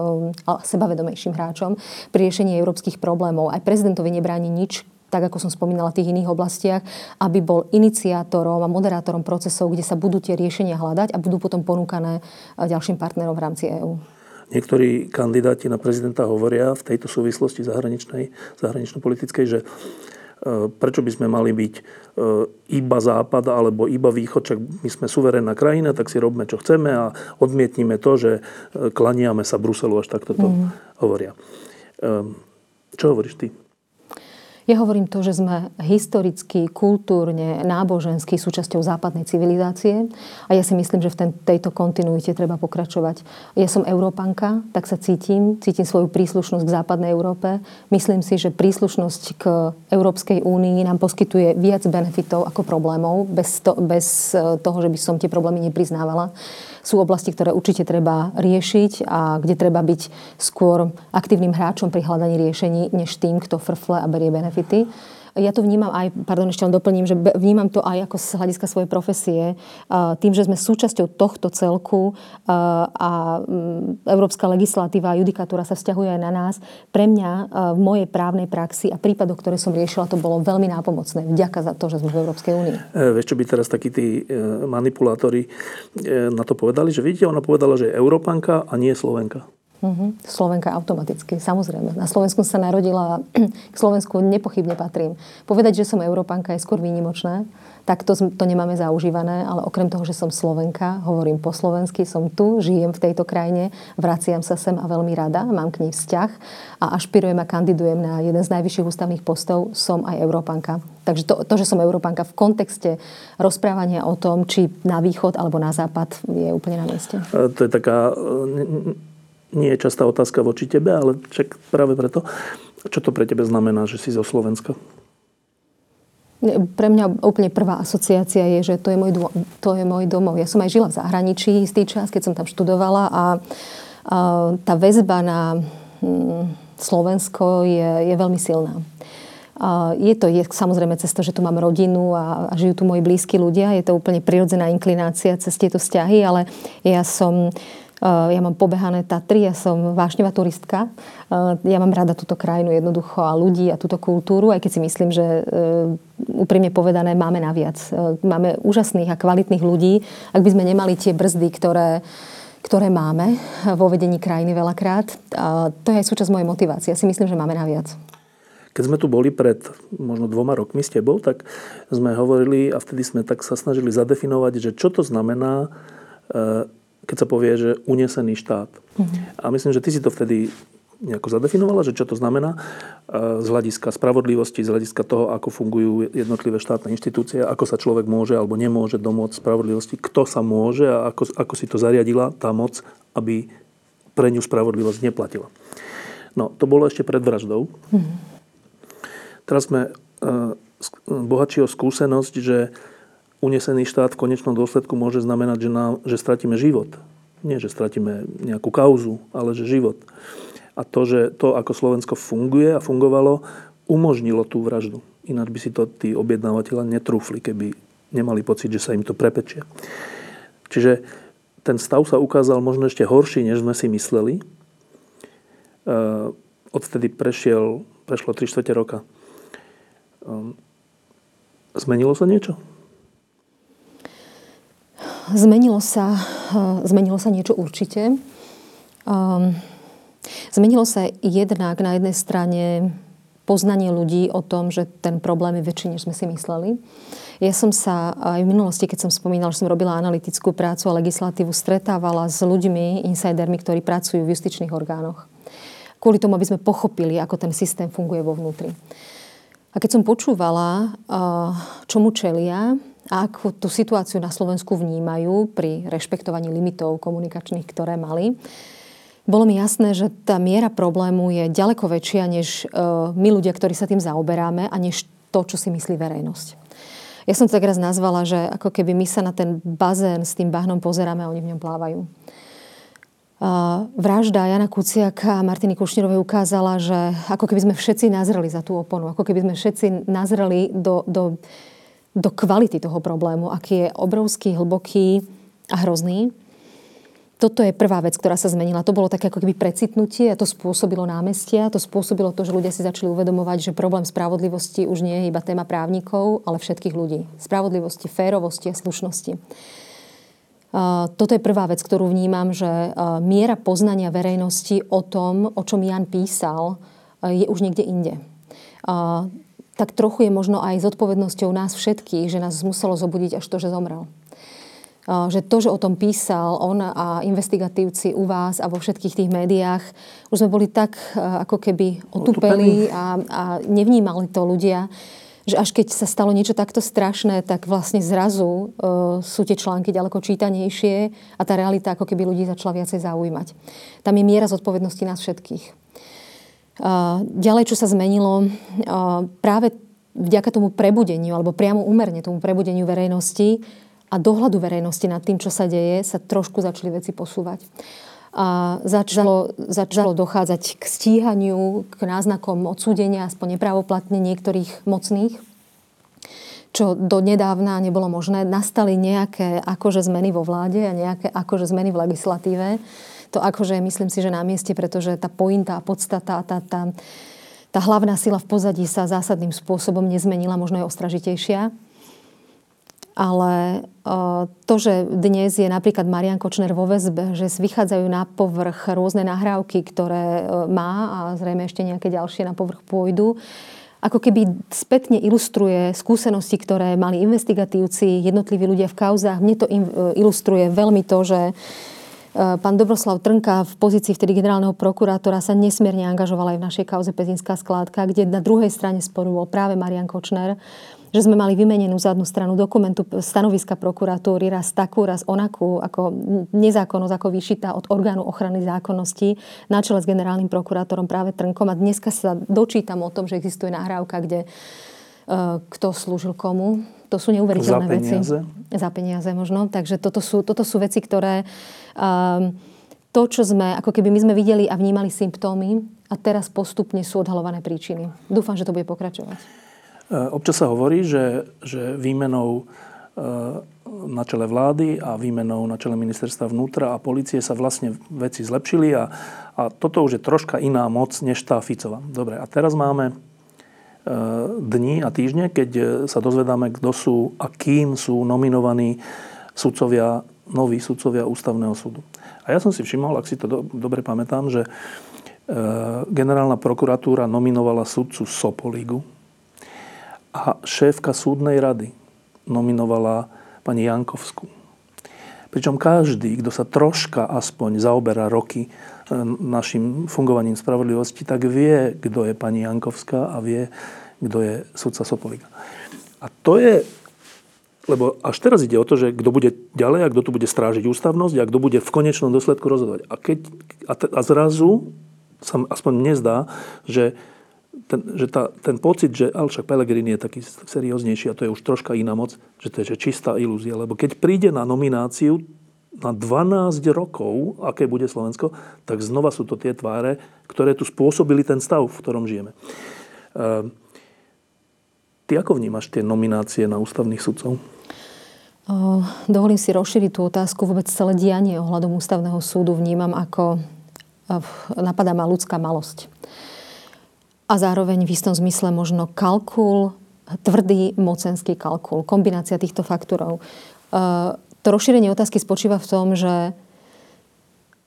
sebavedomejším hráčom pri riešení európskych veľkých problémov. Aj prezidentovi nebráni nič, tak ako som spomínala v tých iných oblastiach, aby bol iniciátorom a moderátorom procesov, kde sa budú tie riešenia hľadať a budú potom ponúkané eh, ďalším partnerom v rámci EÚ. Niektorí kandidáti na prezidenta hovoria v tejto súvislosti zahraničnej, zahranično-politickej, že eh, prečo by sme mali byť eh, iba západ alebo iba východ, čak my sme suverénna krajina, tak si robme, čo chceme a odmietnime to, že klaniame sa Bruselu, až takto to mm. hovoria. Čo hovoríš ty? Ja hovorím to, že sme historicky, kultúrne, nábožensky súčasťou západnej civilizácie a ja si myslím, že v tejto kontinuite treba pokračovať. Ja som Európanka, tak sa cítim, cítim svoju príslušnosť k západnej Európe. Myslím si, že príslušnosť k Európskej únii nám poskytuje viac benefitov ako problémov, bez, to, bez eh, toho, že by som tie problémy nepriznávala sú oblasti, ktoré určite treba riešiť a kde treba byť skôr aktívnym hráčom pri hľadaní riešení, než tým, kto frfle a berie benefity ja to vnímam aj, pardon, ešte len doplním, že vnímam to aj ako z hľadiska svojej profesie, tým, že sme súčasťou tohto celku a mm, európska legislatíva a judikatúra sa vzťahuje aj na nás. Pre mňa v mojej právnej praxi a prípadoch, ktoré som riešila, to bolo veľmi nápomocné. Vďaka za to, že sme v Európskej únii. E, vieš, čo by teraz takí tí e, manipulátori e, na to povedali? Že vidíte, ona povedala, že je Európanka a nie Slovenka. Uh-huh. Slovenka automaticky, samozrejme. Na Slovensku sa narodila, k Slovensku nepochybne patrím. Povedať, že som Európanka je skôr výnimočné. Tak to, to nemáme zaužívané, ale okrem toho, že som Slovenka, hovorím po slovensky, som tu, žijem v tejto krajine, vraciam sa sem a veľmi rada, mám k nej vzťah a ašpirujem a kandidujem na jeden z najvyšších ústavných postov, som aj Európanka. Takže to, to, že som Európanka v kontexte rozprávania o tom, či na východ alebo na západ, je úplne na mieste. To je taká nie je častá otázka voči tebe, ale čak práve preto. Čo to pre tebe znamená, že si zo Slovenska? Pre mňa úplne prvá asociácia je, že to je môj, dom, to je môj domov. Ja som aj žila v zahraničí istý čas, keď som tam študovala a, a tá väzba na hm, Slovensko je, je veľmi silná. A je to je, samozrejme cez to, že tu mám rodinu a, a žijú tu moji blízki ľudia. Je to úplne prirodzená inklinácia cez tieto vzťahy, ale ja som ja mám pobehané Tatry, ja som vášnevá turistka. Ja mám rada túto krajinu jednoducho a ľudí a túto kultúru, aj keď si myslím, že e, úprimne povedané máme naviac. Máme úžasných a kvalitných ľudí. Ak by sme nemali tie brzdy, ktoré ktoré máme vo vedení krajiny veľakrát. A to je aj súčasť mojej motivácie. Ja si myslím, že máme naviac. Keď sme tu boli pred možno dvoma rokmi s tebou, tak sme hovorili a vtedy sme tak sa snažili zadefinovať, že čo to znamená e, keď sa povie, že unesený štát. Uh-huh. A myslím, že ty si to vtedy nejako zadefinovala, že čo to znamená z hľadiska spravodlivosti, z hľadiska toho, ako fungujú jednotlivé štátne inštitúcie, ako sa človek môže alebo nemôže domôcť spravodlivosti, kto sa môže a ako, ako si to zariadila tá moc, aby pre ňu spravodlivosť neplatila. No, to bolo ešte pred vraždou. Uh-huh. Teraz sme uh, bohatší o skúsenosť, že unesený štát v konečnom dôsledku môže znamenať, že, nám, že stratíme život. Nie, že stratíme nejakú kauzu, ale že život. A to, že to, ako Slovensko funguje a fungovalo, umožnilo tú vraždu. Ináč by si to tí objednávateľa netrúfli, keby nemali pocit, že sa im to prepečia. Čiže ten stav sa ukázal možno ešte horší, než sme si mysleli. Uh, odvtedy prešiel, prešlo 3 čtvrte roka. Um, zmenilo sa niečo? Zmenilo sa, eh, zmenilo sa niečo určite. Um, zmenilo sa jednak na jednej strane poznanie ľudí o tom, že ten problém je väčší, než sme si mysleli. Ja som sa aj v minulosti, keď som spomínala, že som robila analytickú prácu a legislatívu, stretávala s ľuďmi, insidermi, ktorí pracujú v justičných orgánoch. Kvôli tomu, aby sme pochopili, ako ten systém funguje vo vnútri. A keď som počúvala, eh, čomu čelia, ako tú situáciu na Slovensku vnímajú pri rešpektovaní limitov komunikačných, ktoré mali, bolo mi jasné, že tá miera problému je ďaleko väčšia, než my ľudia, ktorí sa tým zaoberáme a než to, čo si myslí verejnosť. Ja som to tak raz nazvala, že ako keby my sa na ten bazén s tým bahnom pozeráme a oni v ňom plávajú. Vražda Jana Kuciaka a Martiny Kušnírovej ukázala, že ako keby sme všetci nazreli za tú oponu, ako keby sme všetci nazreli do, do, do kvality toho problému, aký je obrovský, hlboký a hrozný toto je prvá vec, ktorá sa zmenila. To bolo také ako keby precitnutie a to spôsobilo námestia. To spôsobilo to, že ľudia si začali uvedomovať, že problém spravodlivosti už nie je iba téma právnikov, ale všetkých ľudí. Spravodlivosti, férovosti a slušnosti. Toto je prvá vec, ktorú vnímam, že miera poznania verejnosti o tom, o čom Jan písal, je už niekde inde. Tak trochu je možno aj zodpovednosťou nás všetkých, že nás muselo zobudiť až to, že zomrel že to, že o tom písal on a investigatívci u vás a vo všetkých tých médiách, už sme boli tak ako keby otupeli a, a nevnímali to ľudia, že až keď sa stalo niečo takto strašné, tak vlastne zrazu uh, sú tie články ďaleko čítanejšie a tá realita ako keby ľudí začala viacej zaujímať. Tam je miera zodpovednosti nás všetkých. Ďalej, čo sa zmenilo, práve vďaka tomu prebudeniu, alebo priamo umerne tomu prebudeniu verejnosti, a dohľadu verejnosti nad tým, čo sa deje, sa trošku začali veci posúvať. A začalo, začalo dochádzať k stíhaniu, k náznakom odsúdenia, aspoň nepravoplatne niektorých mocných, čo do nedávna nebolo možné. Nastali nejaké akože zmeny vo vláde a nejaké akože zmeny v legislatíve. To akože myslím si, že na mieste, pretože tá pointa a podstata, tá, tá, tá hlavná sila v pozadí sa zásadným spôsobom nezmenila, možno je ostražitejšia. Ale to, že dnes je napríklad Marian Kočner vo väzbe, že vychádzajú na povrch rôzne nahrávky, ktoré e, má a zrejme ešte nejaké ďalšie na povrch pôjdu, ako keby spätne ilustruje skúsenosti, ktoré mali investigatívci, jednotliví ľudia v kauzách. Mne to e, ilustruje veľmi to, že e, pán Dobroslav Trnka v pozícii vtedy generálneho prokurátora sa nesmierne angažoval aj v našej kauze Pezinská skládka, kde na druhej strane sporu bol práve Marian Kočner že sme mali vymenenú zadnú stranu dokumentu stanoviska prokuratúry raz takú, raz onakú, ako nezákonnosť, ako vyšitá od orgánu ochrany zákonnosti na čele s generálnym prokurátorom práve Trnkom. A dneska sa dočítam o tom, že existuje nahrávka, kde kto slúžil komu. To sú neuveriteľné Za peniaze? veci. Za peniaze možno. Takže toto sú, toto sú veci, ktoré... Um, to, čo sme, ako keby my sme videli a vnímali symptómy a teraz postupne sú odhalované príčiny. Dúfam, že to bude pokračovať. E, občas sa hovorí, že, že výmenou e, na čele vlády a výmenou na čele ministerstva vnútra a policie sa vlastne veci zlepšili a, a toto už je troška iná moc než tá Ficová. Dobre, a teraz máme e, dni a týždne, keď sa dozvedáme, kto sú a kým sú nominovaní sudcovia, noví sudcovia ústavného súdu. A ja som si všimol, ak si to do, dobre pamätám, že generálna prokuratúra nominovala sudcu Sopoligu, a šéfka súdnej rady nominovala pani Jankovskú. Pričom každý, kto sa troška aspoň zaoberá roky e, našim fungovaním spravodlivosti, tak vie, kto je pani Jankovská a vie, kto je sudca Sopolika. A to je, lebo až teraz ide o to, že kto bude ďalej a kto tu bude strážiť ústavnosť a kto bude v konečnom dôsledku rozhodovať. A, keď, a, t- a zrazu sa aspoň mne zdá, že ten, že tá, ten pocit, že ale však Pellegrini je taký serióznejší a to je už troška iná moc, že to je že čistá ilúzia. Lebo keď príde na nomináciu na 12 rokov, aké bude Slovensko, tak znova sú to tie tváre, ktoré tu spôsobili ten stav, v ktorom žijeme. Ehm, ty ako vnímaš tie nominácie na ústavných sudcov? Dovolím si rozšíriť tú otázku. Vôbec celé dianie ohľadom ústavného súdu vnímam ako napadá ma ľudská malosť a zároveň v istom zmysle možno kalkul, tvrdý mocenský kalkul, kombinácia týchto faktorov. To rozšírenie otázky spočíva v tom, že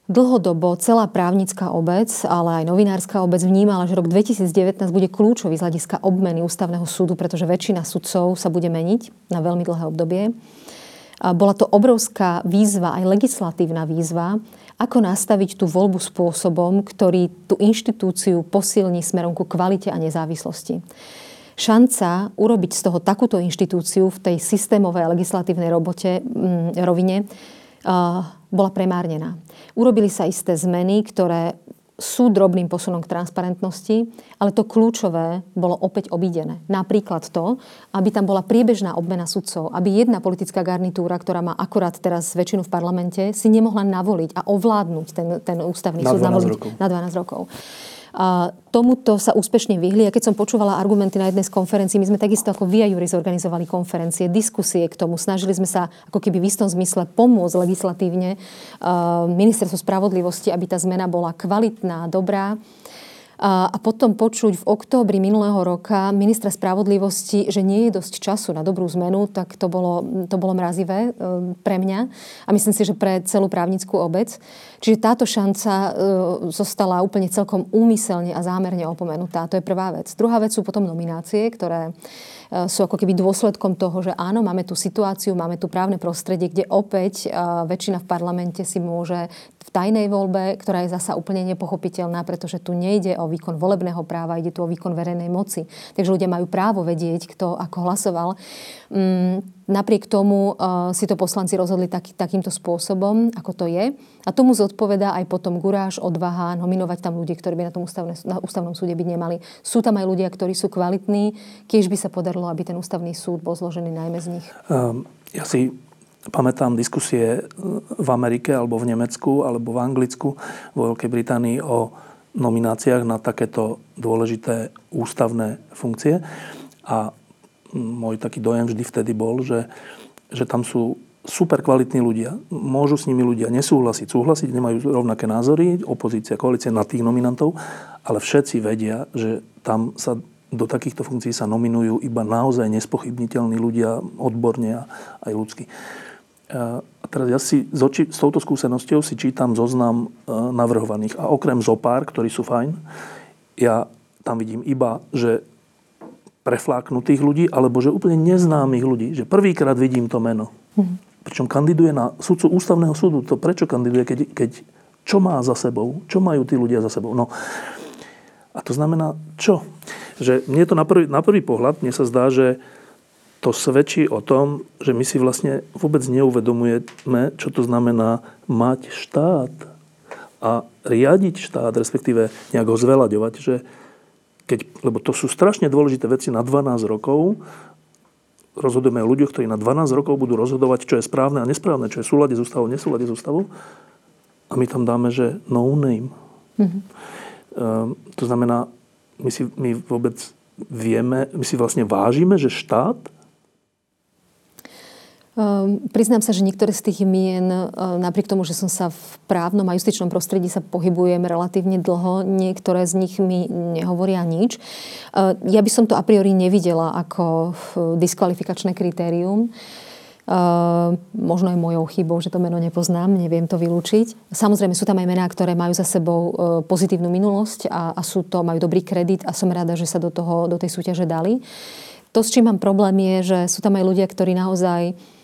dlhodobo celá právnická obec, ale aj novinárska obec vnímala, že rok 2019 bude kľúčový z hľadiska obmeny ústavného súdu, pretože väčšina sudcov sa bude meniť na veľmi dlhé obdobie. Bola to obrovská výzva, aj legislatívna výzva, ako nastaviť tú voľbu spôsobom, ktorý tú inštitúciu posilní smerom ku kvalite a nezávislosti. Šanca urobiť z toho takúto inštitúciu v tej systémovej legislatívnej robote, mm, rovine bola premárnená. Urobili sa isté zmeny, ktoré sú drobným posunom k transparentnosti, ale to kľúčové bolo opäť obídené. Napríklad to, aby tam bola priebežná obmena sudcov, aby jedna politická garnitúra, ktorá má akurát teraz väčšinu v parlamente, si nemohla navoliť a ovládnuť ten, ten ústavný na súd navoliť rokov. na 12 rokov. Tomuto sa úspešne vyhli. A keď som počúvala argumenty na jednej z konferencií, my sme takisto ako Via Juris zorganizovali konferencie, diskusie k tomu. Snažili sme sa ako keby v istom zmysle pomôcť legislatívne ministerstvo spravodlivosti, aby tá zmena bola kvalitná, dobrá. A, potom počuť v októbri minulého roka ministra spravodlivosti, že nie je dosť času na dobrú zmenu, tak to bolo, to bolo mrazivé e, pre mňa a myslím si, že pre celú právnickú obec. Čiže táto šanca e, zostala úplne celkom úmyselne a zámerne opomenutá. To je prvá vec. Druhá vec sú potom nominácie, ktoré E, sú ako keby dôsledkom toho, že áno, máme tú situáciu, máme tu právne prostredie, kde opäť e, väčšina v parlamente si môže v tajnej voľbe, ktorá je zasa úplne nepochopiteľná, pretože tu nejde o výkon volebného práva, ide tu o výkon verejnej moci. Takže ľudia majú právo vedieť, kto ako hlasoval. Mm, napriek tomu uh, si to poslanci rozhodli taký, takýmto spôsobom, ako to je. A tomu zodpovedá aj potom guráž, odvaha, nominovať tam ľudí, ktorí by na tom ústavne, na ústavnom súde byť nemali. Sú tam aj ľudia, ktorí sú kvalitní, keď by sa podarilo, aby ten ústavný súd bol zložený najmä z nich. Um, ja si pamätám diskusie v Amerike alebo v Nemecku alebo v Anglicku, vo Veľkej Británii o nomináciách na takéto dôležité ústavné funkcie. A môj taký dojem vždy vtedy bol, že, že tam sú super kvalitní ľudia. Môžu s nimi ľudia nesúhlasiť, súhlasiť, nemajú rovnaké názory, opozícia, koalícia na tých nominantov, ale všetci vedia, že tam sa do takýchto funkcií sa nominujú iba naozaj nespochybniteľní ľudia, odborne a aj ľudsky. A teraz ja si s, oči, s touto skúsenosťou si čítam zoznam e, navrhovaných. A okrem zopár, ktorí sú fajn, ja tam vidím iba, že prefláknutých ľudí, alebo že úplne neznámych ľudí, že prvýkrát vidím to meno. Mm. Pričom kandiduje na sudcu ústavného súdu. To prečo kandiduje, keď, keď čo má za sebou? Čo majú tí ľudia za sebou? No. A to znamená čo? Že mne to na prvý, na prvý pohľad, mne sa zdá, že to svedčí o tom, že my si vlastne vôbec neuvedomujeme, čo to znamená mať štát a riadiť štát, respektíve nejak ho zvelaďovať, že keď, lebo to sú strašne dôležité veci na 12 rokov, rozhodujeme o ľuďoch, ktorí na 12 rokov budú rozhodovať, čo je správne a nesprávne, čo je v súlade s ústavou, nesúlade s ústavou. A my tam dáme, že no name. Mm-hmm. Um, to znamená, my, si, my vôbec vieme, my si vlastne vážime, že štát priznám sa, že niektoré z tých mien, uh, napriek tomu, že som sa v právnom a justičnom prostredí sa pohybujem relatívne dlho, niektoré z nich mi nehovoria nič. Uh, ja by som to a priori nevidela ako diskvalifikačné kritérium. Uh, možno je mojou chybou, že to meno nepoznám, neviem to vylúčiť. Samozrejme sú tam aj mená, ktoré majú za sebou uh, pozitívnu minulosť a, a sú to, majú dobrý kredit a som rada, že sa do, toho, do tej súťaže dali. To, s čím mám problém, je, že sú tam aj ľudia, ktorí naozaj Ehm,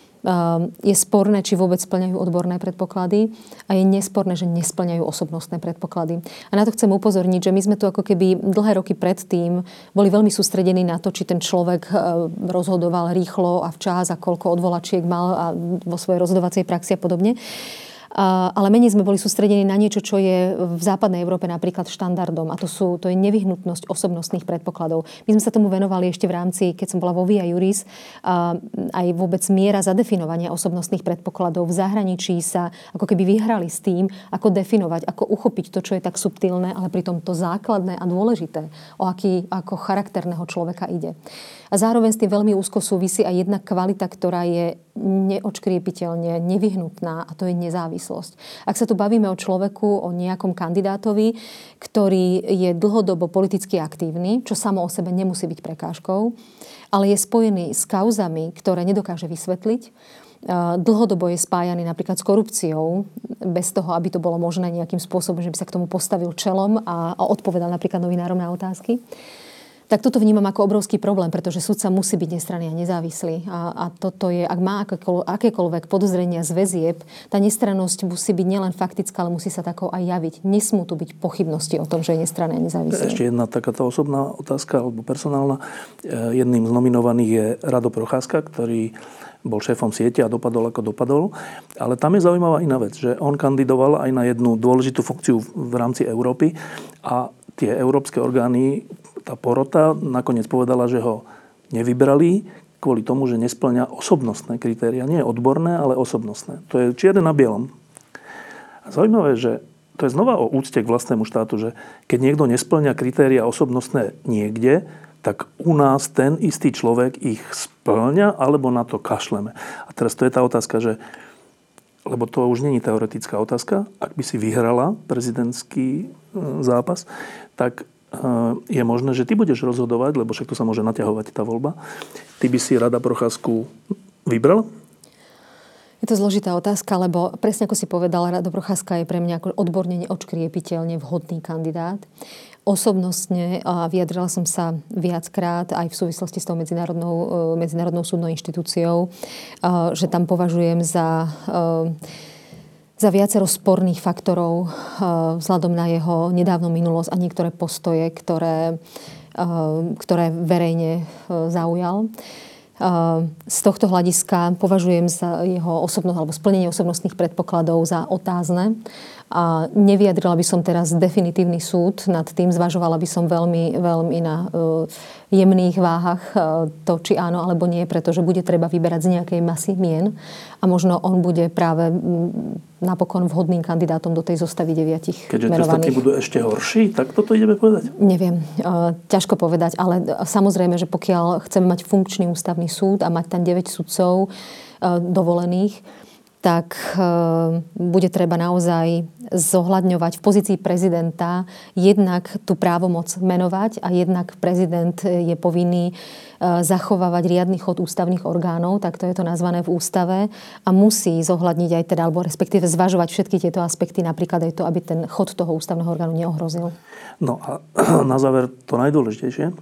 je sporné, či vôbec splňajú odborné predpoklady a je nesporné, že nesplňajú osobnostné predpoklady. A na to chcem upozorniť, že my sme tu ako keby dlhé roky predtým boli veľmi sústredení na to, či ten človek ehm, rozhodoval rýchlo a včas a koľko odvolačiek mal a vo svojej rozhodovacej praxi a podobne ale menej sme boli sústredení na niečo, čo je v západnej Európe napríklad štandardom a to, sú, to je nevyhnutnosť osobnostných predpokladov. My sme sa tomu venovali ešte v rámci, keď som bola vo Via Juris, aj vôbec miera zadefinovania osobnostných predpokladov. V zahraničí sa ako keby vyhrali s tým, ako definovať, ako uchopiť to, čo je tak subtilné, ale pritom to základné a dôležité, o aký ako charakterného človeka ide. A zároveň s tým veľmi úzko súvisí aj jedna kvalita, ktorá je neočkriepiteľne nevyhnutná a to je nezávislosť. Ak sa tu bavíme o človeku, o nejakom kandidátovi, ktorý je dlhodobo politicky aktívny, čo samo o sebe nemusí byť prekážkou, ale je spojený s kauzami, ktoré nedokáže vysvetliť, dlhodobo je spájaný napríklad s korupciou, bez toho, aby to bolo možné nejakým spôsobom, že by sa k tomu postavil čelom a, odpovedal napríklad novinárom na otázky tak toto vnímam ako obrovský problém, pretože sudca musí byť nestranný a nezávislý. A, a toto je, ak má akékoľvek, podozrenia z väzieb, tá nestrannosť musí byť nielen faktická, ale musí sa takou aj javiť. Nesmú tu byť pochybnosti o tom, že je nestranný a nezávislý. Ešte jedna takáto osobná otázka, alebo personálna. E, jedným z nominovaných je Rado Procházka, ktorý bol šéfom siete a dopadol ako dopadol. Ale tam je zaujímavá iná vec, že on kandidoval aj na jednu dôležitú funkciu v rámci Európy a tie európske orgány, tá porota nakoniec povedala, že ho nevybrali kvôli tomu, že nesplňa osobnostné kritéria. Nie odborné, ale osobnostné. To je čierne na bielom. A zaujímavé, že to je znova o úcte k vlastnému štátu, že keď niekto nesplňa kritéria osobnostné niekde, tak u nás ten istý človek ich splňa, alebo na to kašleme. A teraz to je tá otázka, že lebo to už není teoretická otázka, ak by si vyhrala prezidentský e, zápas, tak je možné, že ty budeš rozhodovať, lebo však tu sa môže naťahovať tá voľba. Ty by si rada Procházku vybrala? Je to zložitá otázka, lebo presne ako si povedala, Rado Procházka je pre mňa ako odborne neočkriepiteľne vhodný kandidát. Osobnostne vyjadrila som sa viackrát aj v súvislosti s tou medzinárodnou, e, medzinárodnou súdnou inštitúciou, e, že tam považujem za e, za viacero sporných faktorov vzhľadom na jeho nedávnu minulosť a niektoré postoje, ktoré, ktoré verejne zaujal. Z tohto hľadiska považujem za jeho osobnosť alebo splnenie osobnostných predpokladov za otázne. A nevyjadrila by som teraz definitívny súd nad tým, zvažovala by som veľmi, veľmi na uh, jemných váhach uh, to, či áno alebo nie, pretože bude treba vyberať z nejakej masy mien a možno on bude práve napokon vhodným kandidátom do tej zostavy deviatich Keďže menovaných. Keďže budú ešte horší, tak toto ideme povedať? Neviem, uh, ťažko povedať, ale samozrejme, že pokiaľ chceme mať funkčný ústavný súd a mať tam 9 sudcov dovolených, tak eh, bude treba naozaj zohľadňovať v pozícii prezidenta jednak tú právomoc menovať a jednak prezident je povinný eh, zachovávať riadny chod ústavných orgánov, tak to je to nazvané v ústave a musí zohľadniť aj teda, alebo respektíve zvažovať všetky tieto aspekty, napríklad aj to, aby ten chod toho ústavného orgánu neohrozil. No a na záver to najdôležitejšie.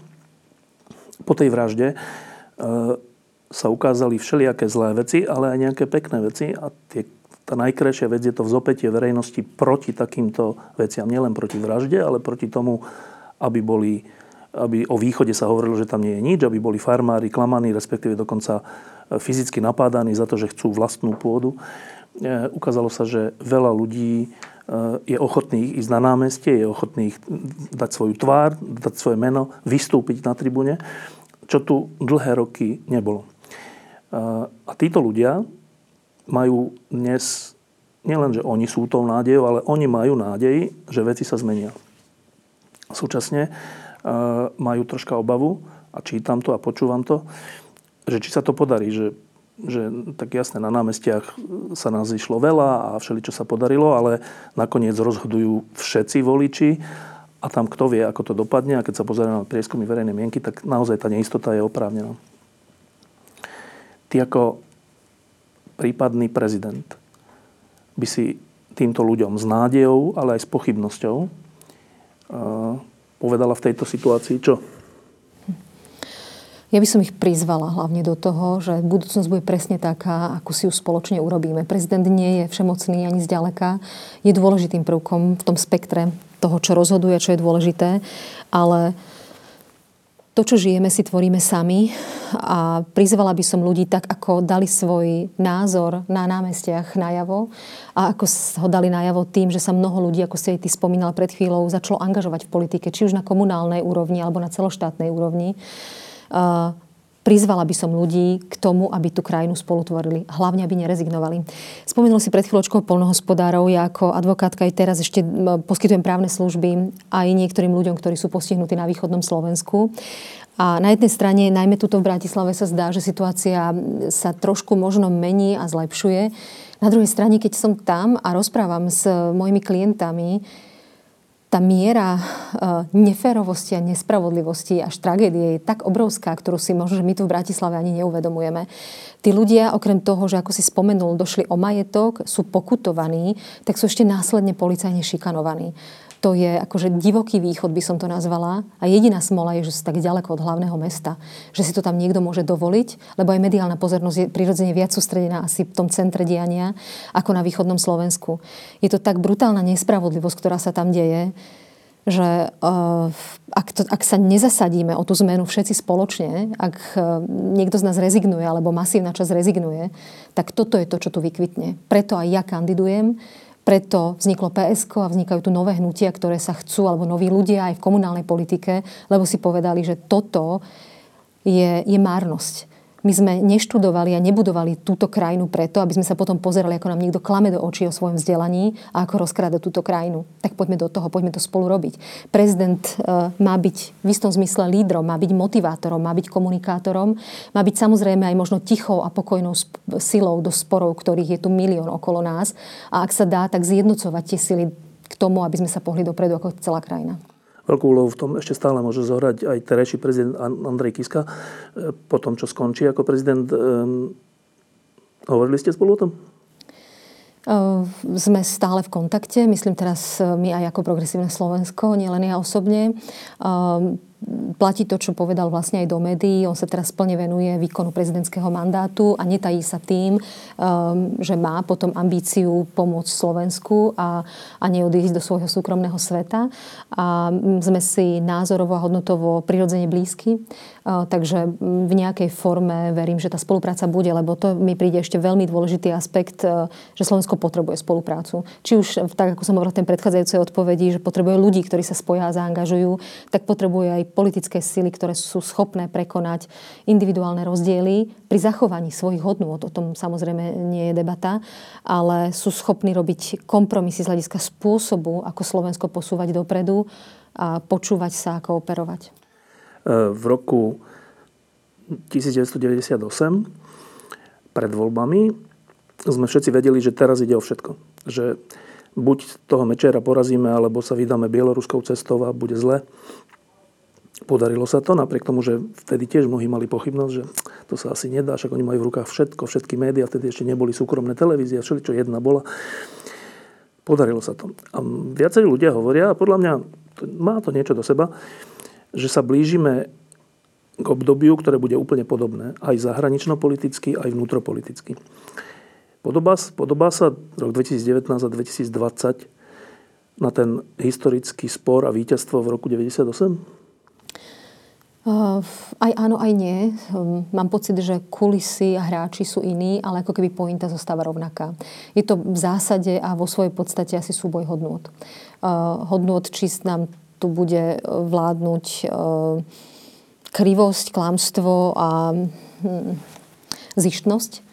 Po tej vražde eh, sa ukázali všelijaké zlé veci, ale aj nejaké pekné veci a tie, tá najkrajšia vec je to vzopätie verejnosti proti takýmto veciam. Nielen proti vražde, ale proti tomu, aby boli aby o východe sa hovorilo, že tam nie je nič, aby boli farmári klamaní, respektíve dokonca e, fyzicky napádaní za to, že chcú vlastnú pôdu. E, ukázalo sa, že veľa ľudí e, je ochotných ísť na námestie, je ochotných dať svoju tvár, dať svoje meno, vystúpiť na tribúne, čo tu dlhé roky nebolo. A títo ľudia majú dnes, nielen, že oni sú tou nádejou, ale oni majú nádej, že veci sa zmenia. Súčasne majú troška obavu, a čítam to a počúvam to, že či sa to podarí, že, že tak jasne na námestiach sa nás išlo veľa a všeli, čo sa podarilo, ale nakoniec rozhodujú všetci voliči a tam kto vie, ako to dopadne a keď sa pozrieme na prieskumy verejnej mienky, tak naozaj tá neistota je oprávnená ty ako prípadný prezident by si týmto ľuďom s nádejou, ale aj s pochybnosťou uh, povedala v tejto situácii čo? Ja by som ich prizvala hlavne do toho, že budúcnosť bude presne taká, ako si ju spoločne urobíme. Prezident nie je všemocný ani zďaleka. Je dôležitým prvkom v tom spektre toho, čo rozhoduje, čo je dôležité, ale to, čo žijeme, si tvoríme sami a prizvala by som ľudí tak, ako dali svoj názor na námestiach najavo a ako ho dali najavo tým, že sa mnoho ľudí, ako si aj ty spomínal pred chvíľou, začalo angažovať v politike, či už na komunálnej úrovni alebo na celoštátnej úrovni. Prizvala by som ľudí k tomu, aby tú krajinu spolutvorili. Hlavne, aby nerezignovali. Spomenul si pred chvíľočkou polnohospodárov. Ja ako advokátka aj teraz ešte poskytujem právne služby aj niektorým ľuďom, ktorí sú postihnutí na východnom Slovensku. A na jednej strane, najmä tuto v Bratislave sa zdá, že situácia sa trošku možno mení a zlepšuje. Na druhej strane, keď som tam a rozprávam s mojimi klientami, tá miera uh, neférovosti a nespravodlivosti až tragédie je tak obrovská, ktorú si možno, že my tu v Bratislave ani neuvedomujeme. Tí ľudia, okrem toho, že ako si spomenul, došli o majetok, sú pokutovaní, tak sú ešte následne policajne šikanovaní. To je akože divoký východ, by som to nazvala. A jediná smola je, že sú tak ďaleko od hlavného mesta. Že si to tam niekto môže dovoliť, lebo aj mediálna pozornosť je prirodzene viac sústredená asi v tom centre diania ako na východnom Slovensku. Je to tak brutálna nespravodlivosť, ktorá sa tam deje, že uh, ak, to, ak sa nezasadíme o tú zmenu všetci spoločne, ak uh, niekto z nás rezignuje alebo masívna časť rezignuje, tak toto je to, čo tu vykvitne. Preto aj ja kandidujem, preto vzniklo PSK a vznikajú tu nové hnutia, ktoré sa chcú, alebo noví ľudia aj v komunálnej politike, lebo si povedali, že toto je, je márnosť my sme neštudovali a nebudovali túto krajinu preto, aby sme sa potom pozerali, ako nám niekto klame do očí o svojom vzdelaní a ako rozkráda túto krajinu. Tak poďme do toho, poďme to spolu robiť. Prezident uh, má byť v istom zmysle lídrom, má byť motivátorom, má byť komunikátorom, má byť samozrejme aj možno tichou a pokojnou silou do sporov, ktorých je tu milión okolo nás. A ak sa dá, tak zjednocovať tie sily k tomu, aby sme sa pohli dopredu ako celá krajina. Veľkú úlohu v tom ešte stále môže zohrať aj terajší prezident Andrej Kiska. E, po tom, čo skončí ako prezident, um, hovorili ste spolu o tom? Uh, sme stále v kontakte, myslím teraz my aj ako Progresívne Slovensko, nielen ja osobne. Platí to, čo povedal vlastne aj do médií. On sa teraz plne venuje výkonu prezidentského mandátu a netají sa tým, um, že má potom ambíciu pomôcť Slovensku a, a neodísť do svojho súkromného sveta. A sme si názorovo a hodnotovo prirodzene blízky. Uh, takže v nejakej forme verím, že tá spolupráca bude, lebo to mi príde ešte veľmi dôležitý aspekt, uh, že Slovensko potrebuje spoluprácu. Či už, tak ako som hovorila v tej predchádzajúcej odpovedi, že potrebuje ľudí, ktorí sa spoja a zaangažujú, tak potrebuje aj politické sily, ktoré sú schopné prekonať individuálne rozdiely pri zachovaní svojich hodnôt. O tom samozrejme nie je debata, ale sú schopní robiť kompromisy z hľadiska spôsobu, ako Slovensko posúvať dopredu a počúvať sa a kooperovať. E, v roku 1998 pred voľbami sme všetci vedeli, že teraz ide o všetko. Že buď toho mečera porazíme, alebo sa vydáme bieloruskou cestou a bude zle. Podarilo sa to, napriek tomu, že vtedy tiež mnohí mali pochybnosť, že to sa asi nedá, však oni majú v rukách všetko, všetky médiá, vtedy ešte neboli súkromné televízie, všeli, čo jedna bola. Podarilo sa to. A viacerí ľudia hovoria, a podľa mňa má to niečo do seba, že sa blížime k obdobiu, ktoré bude úplne podobné, aj zahranično-politicky, aj vnútropoliticky. Podobá, podobá sa rok 2019 a 2020 na ten historický spor a víťazstvo v roku 98? Aj áno, aj nie. Mám pocit, že kulisy a hráči sú iní, ale ako keby pointa zostáva rovnaká. Je to v zásade a vo svojej podstate asi súboj hodnôt. Hodnôt, či nám tu bude vládnuť krivosť, klamstvo a hm, zištnosť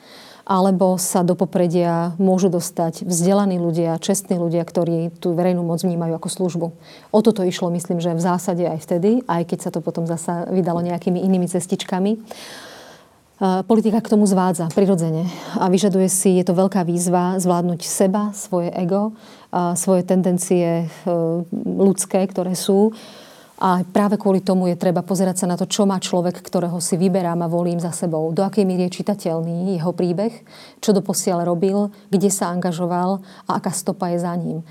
alebo sa do popredia môžu dostať vzdelaní ľudia, čestní ľudia, ktorí tú verejnú moc vnímajú ako službu. O toto išlo, myslím, že v zásade aj vtedy, aj keď sa to potom zasa vydalo nejakými inými cestičkami. Politika k tomu zvádza prirodzene a vyžaduje si, je to veľká výzva, zvládnuť seba, svoje ego, svoje tendencie e, ľudské, ktoré sú a práve kvôli tomu je treba pozerať sa na to, čo má človek, ktorého si vyberám a volím za sebou. Do akej míry je čitateľný jeho príbeh, čo doposiaľ robil, kde sa angažoval a aká stopa je za ním.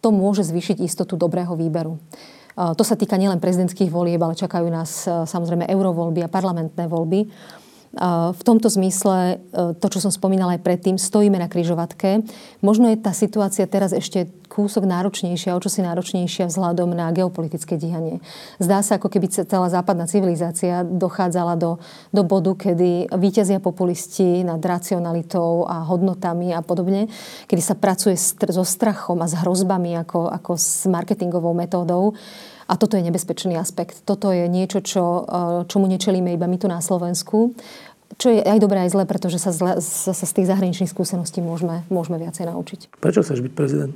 To môže zvýšiť istotu dobrého výberu. To sa týka nielen prezidentských volieb, ale čakajú nás samozrejme eurovoľby a parlamentné voľby. V tomto zmysle, e, to, čo som spomínala aj predtým, stojíme na kryžovatke. Možno je tá situácia teraz ešte kúsok náročnejšia, o čo si náročnejšia vzhľadom na geopolitické dianie. Zdá sa, ako keby celá západná civilizácia dochádzala do, do bodu, kedy víťazia populisti nad racionalitou a hodnotami a podobne, kedy sa pracuje so strachom a s hrozbami ako, ako s marketingovou metódou. A toto je nebezpečný aspekt. Toto je niečo, čo, eh, čomu nečelíme iba my tu na Slovensku. Čo je aj dobré, aj zlé, pretože sa, zle, sa z tých zahraničných skúseností môžeme, môžeme viacej naučiť. Prečo chceš byť prezident?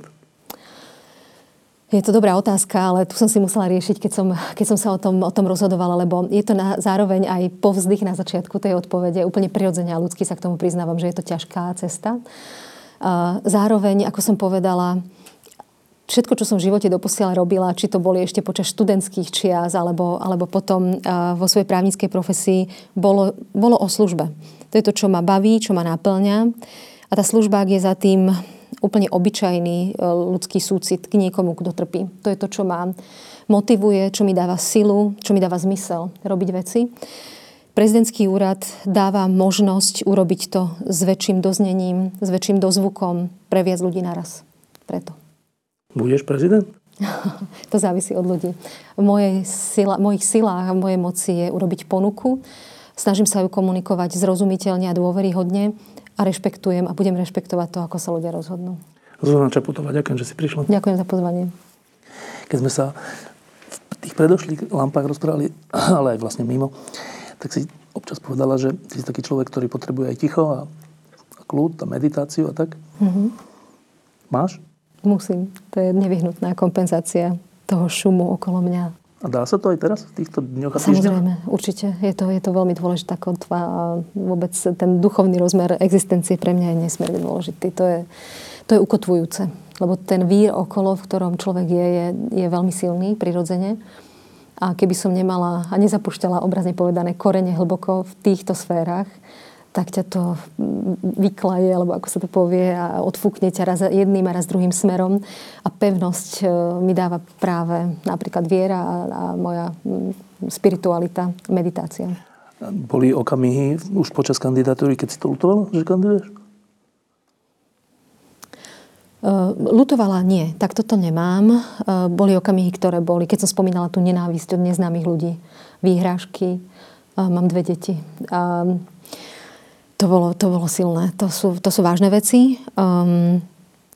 Je to dobrá otázka, ale tu som si musela riešiť, keď som, keď som sa o tom, o tom rozhodovala, lebo je to na, zároveň aj povzdych na začiatku tej odpovede. Úplne prirodzene a ľudsky sa k tomu priznávam, že je to ťažká cesta. Zároveň, ako som povedala, všetko, čo som v živote doposiaľ robila, či to boli ešte počas študentských čias, alebo, alebo potom vo svojej právnickej profesii, bolo, bolo o službe. To je to, čo ma baví, čo ma naplňa. A tá služba, ak je za tým úplne obyčajný e, ľudský súcit k niekomu, kto trpí. To je to, čo ma motivuje, čo mi dáva silu, čo mi dáva zmysel robiť veci. Prezidentský úrad dáva možnosť urobiť to s väčším doznením, s väčším dozvukom pre viac ľudí naraz. Preto. Budeš prezident? to závisí od ľudí. V mojej sila, mojich silách a v mojej moci je urobiť ponuku. Snažím sa ju komunikovať zrozumiteľne a dôveryhodne a rešpektujem a budem rešpektovať to, ako sa ľudia rozhodnú. Zuzana Čaputová, ďakujem, že si prišla. Ďakujem za pozvanie. Keď sme sa v tých predošlých lampách rozprávali, ale aj vlastne mimo, tak si občas povedala, že si taký človek, ktorý potrebuje aj ticho a, a kľud a meditáciu a tak. Mm-hmm. Máš? Musím. To je nevyhnutná kompenzácia toho šumu okolo mňa. A dá sa to aj teraz v týchto dňoch a Samozrejme, určite. Je to, je to veľmi dôležitá kotva a vôbec ten duchovný rozmer existencie pre mňa je nesmierne dôležitý. To je, to je ukotvujúce. Lebo ten vír okolo, v ktorom človek je, je, je veľmi silný, prirodzene. A keby som nemala a nezapušťala obrazne povedané korene hlboko v týchto sférach, tak ťa to vyklaje, alebo ako sa to povie, a odfúkne ťa raz jedným a raz druhým smerom. A pevnosť e, mi dáva práve napríklad viera a, a moja spiritualita, meditácia. Boli okamihy už počas kandidatúry, keď si to lutovala, že kandiduješ? Lutovala nie, tak toto nemám. E, boli okamihy, ktoré boli, keď som spomínala tú nenávisť od neznámych ľudí, výhrážky, mám dve deti. To bolo, to bolo silné. To sú, to sú vážne veci. Um,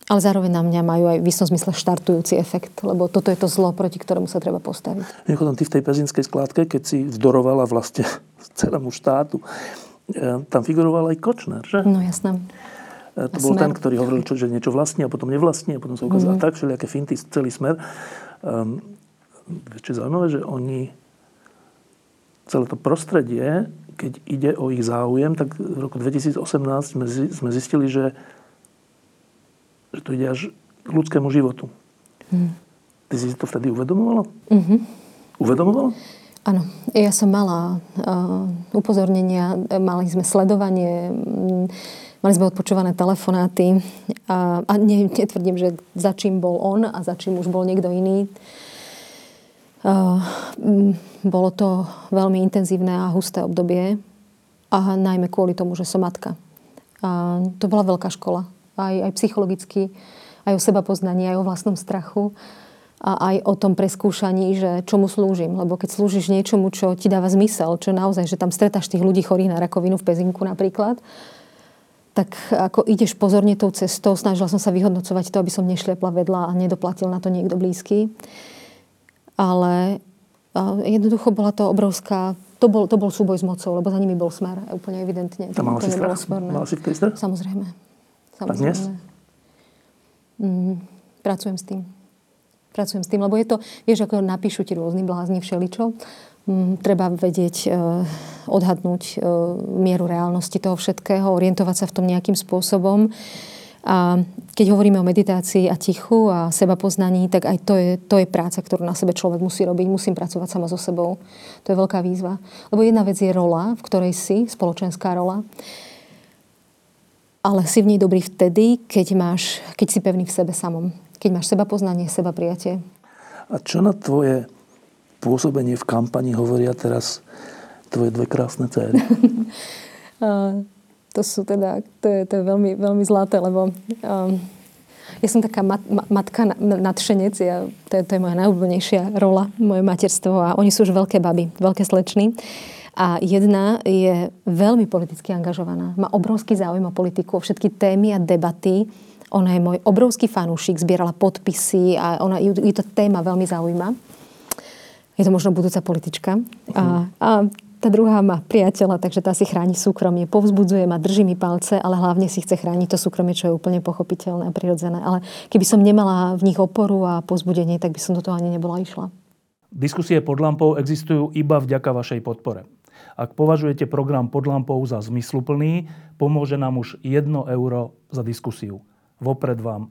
ale zároveň na mňa majú aj v istom zmysle štartujúci efekt, lebo toto je to zlo, proti ktorému sa treba postaviť. Mimochodom, ty v tej pezinskej skládke, keď si vzdorovala vlastne celému štátu, e, tam figuroval aj Kočner, že? No jasné. E, to bol smer. ten, ktorý hovoril, čo, že niečo vlastní a potom nevlastní a potom sa ukázalo mm-hmm. tak, všelijaké finty, celý smer. Um, čo je zaujímavé, že oni celé to prostredie keď ide o ich záujem, tak v roku 2018 sme, zistili, že, že to ide až k ľudskému životu. Hmm. Ty si to vtedy uvedomovala? Mm-hmm. Uvedomovala? Áno, ja som mala uh, upozornenia, mali sme sledovanie, um, mali sme odpočúvané telefonáty a, a ne, netvrdím, že za čím bol on a za čím už bol niekto iný. Uh, bolo to veľmi intenzívne a husté obdobie. A najmä kvôli tomu, že som matka. A to bola veľká škola. Aj, aj psychologicky, aj o seba poznaní, aj o vlastnom strachu a aj o tom preskúšaní, že čomu slúžim. Lebo keď slúžiš niečomu, čo ti dáva zmysel, čo naozaj, že tam stretáš tých ľudí chorých na rakovinu v Pezinku napríklad, tak ako ideš pozorne tou cestou, snažila som sa vyhodnocovať to, aby som nešliapla vedľa a nedoplatil na to niekto blízky. Ale jednoducho bola to obrovská... To bol, to bol súboj s mocou, lebo za nimi bol smer, úplne evidentne. To mala si strach? Mala si vtedy strach? Samozrejme. Samozrejme. A dnes? Mm, pracujem s tým. Pracujem s tým, lebo je to, vieš, ako napíšu ti rôzni blázni všeličo. Mm, treba vedieť, e, odhadnúť e, mieru reálnosti toho všetkého, orientovať sa v tom nejakým spôsobom. A keď hovoríme o meditácii a tichu a seba poznaní, tak aj to je, to je práca, ktorú na sebe človek musí robiť. Musím pracovať sama so sebou. To je veľká výzva. Lebo jedna vec je rola, v ktorej si, spoločenská rola. Ale si v nej dobrý vtedy, keď, máš, keď si pevný v sebe samom. Keď máš seba poznanie, seba prijatie. A čo na tvoje pôsobenie v kampani hovoria teraz tvoje dve krásne céry? to sú teda, to je, to je veľmi, veľmi zlaté, lebo um, ja som taká mat, matka nadšenec, ja, to, je, to je moja najobľúbenejšia rola, moje materstvo a oni sú už veľké baby, veľké slečny. A jedna je veľmi politicky angažovaná. Má obrovský záujem o politiku, o všetky témy a debaty. Ona je môj obrovský fanúšik, zbierala podpisy a ona, ju, ju to téma veľmi zaujíma. Je to možno budúca politička. Uh-huh. A, a tá druhá má priateľa, takže tá si chráni súkromie, povzbudzuje ma, drží mi palce, ale hlavne si chce chrániť to súkromie, čo je úplne pochopiteľné a prirodzené. Ale keby som nemala v nich oporu a povzbudenie, tak by som do toho ani nebola išla. Diskusie pod lampou existujú iba vďaka vašej podpore. Ak považujete program pod lampou za zmysluplný, pomôže nám už 1 euro za diskusiu. Vopred vám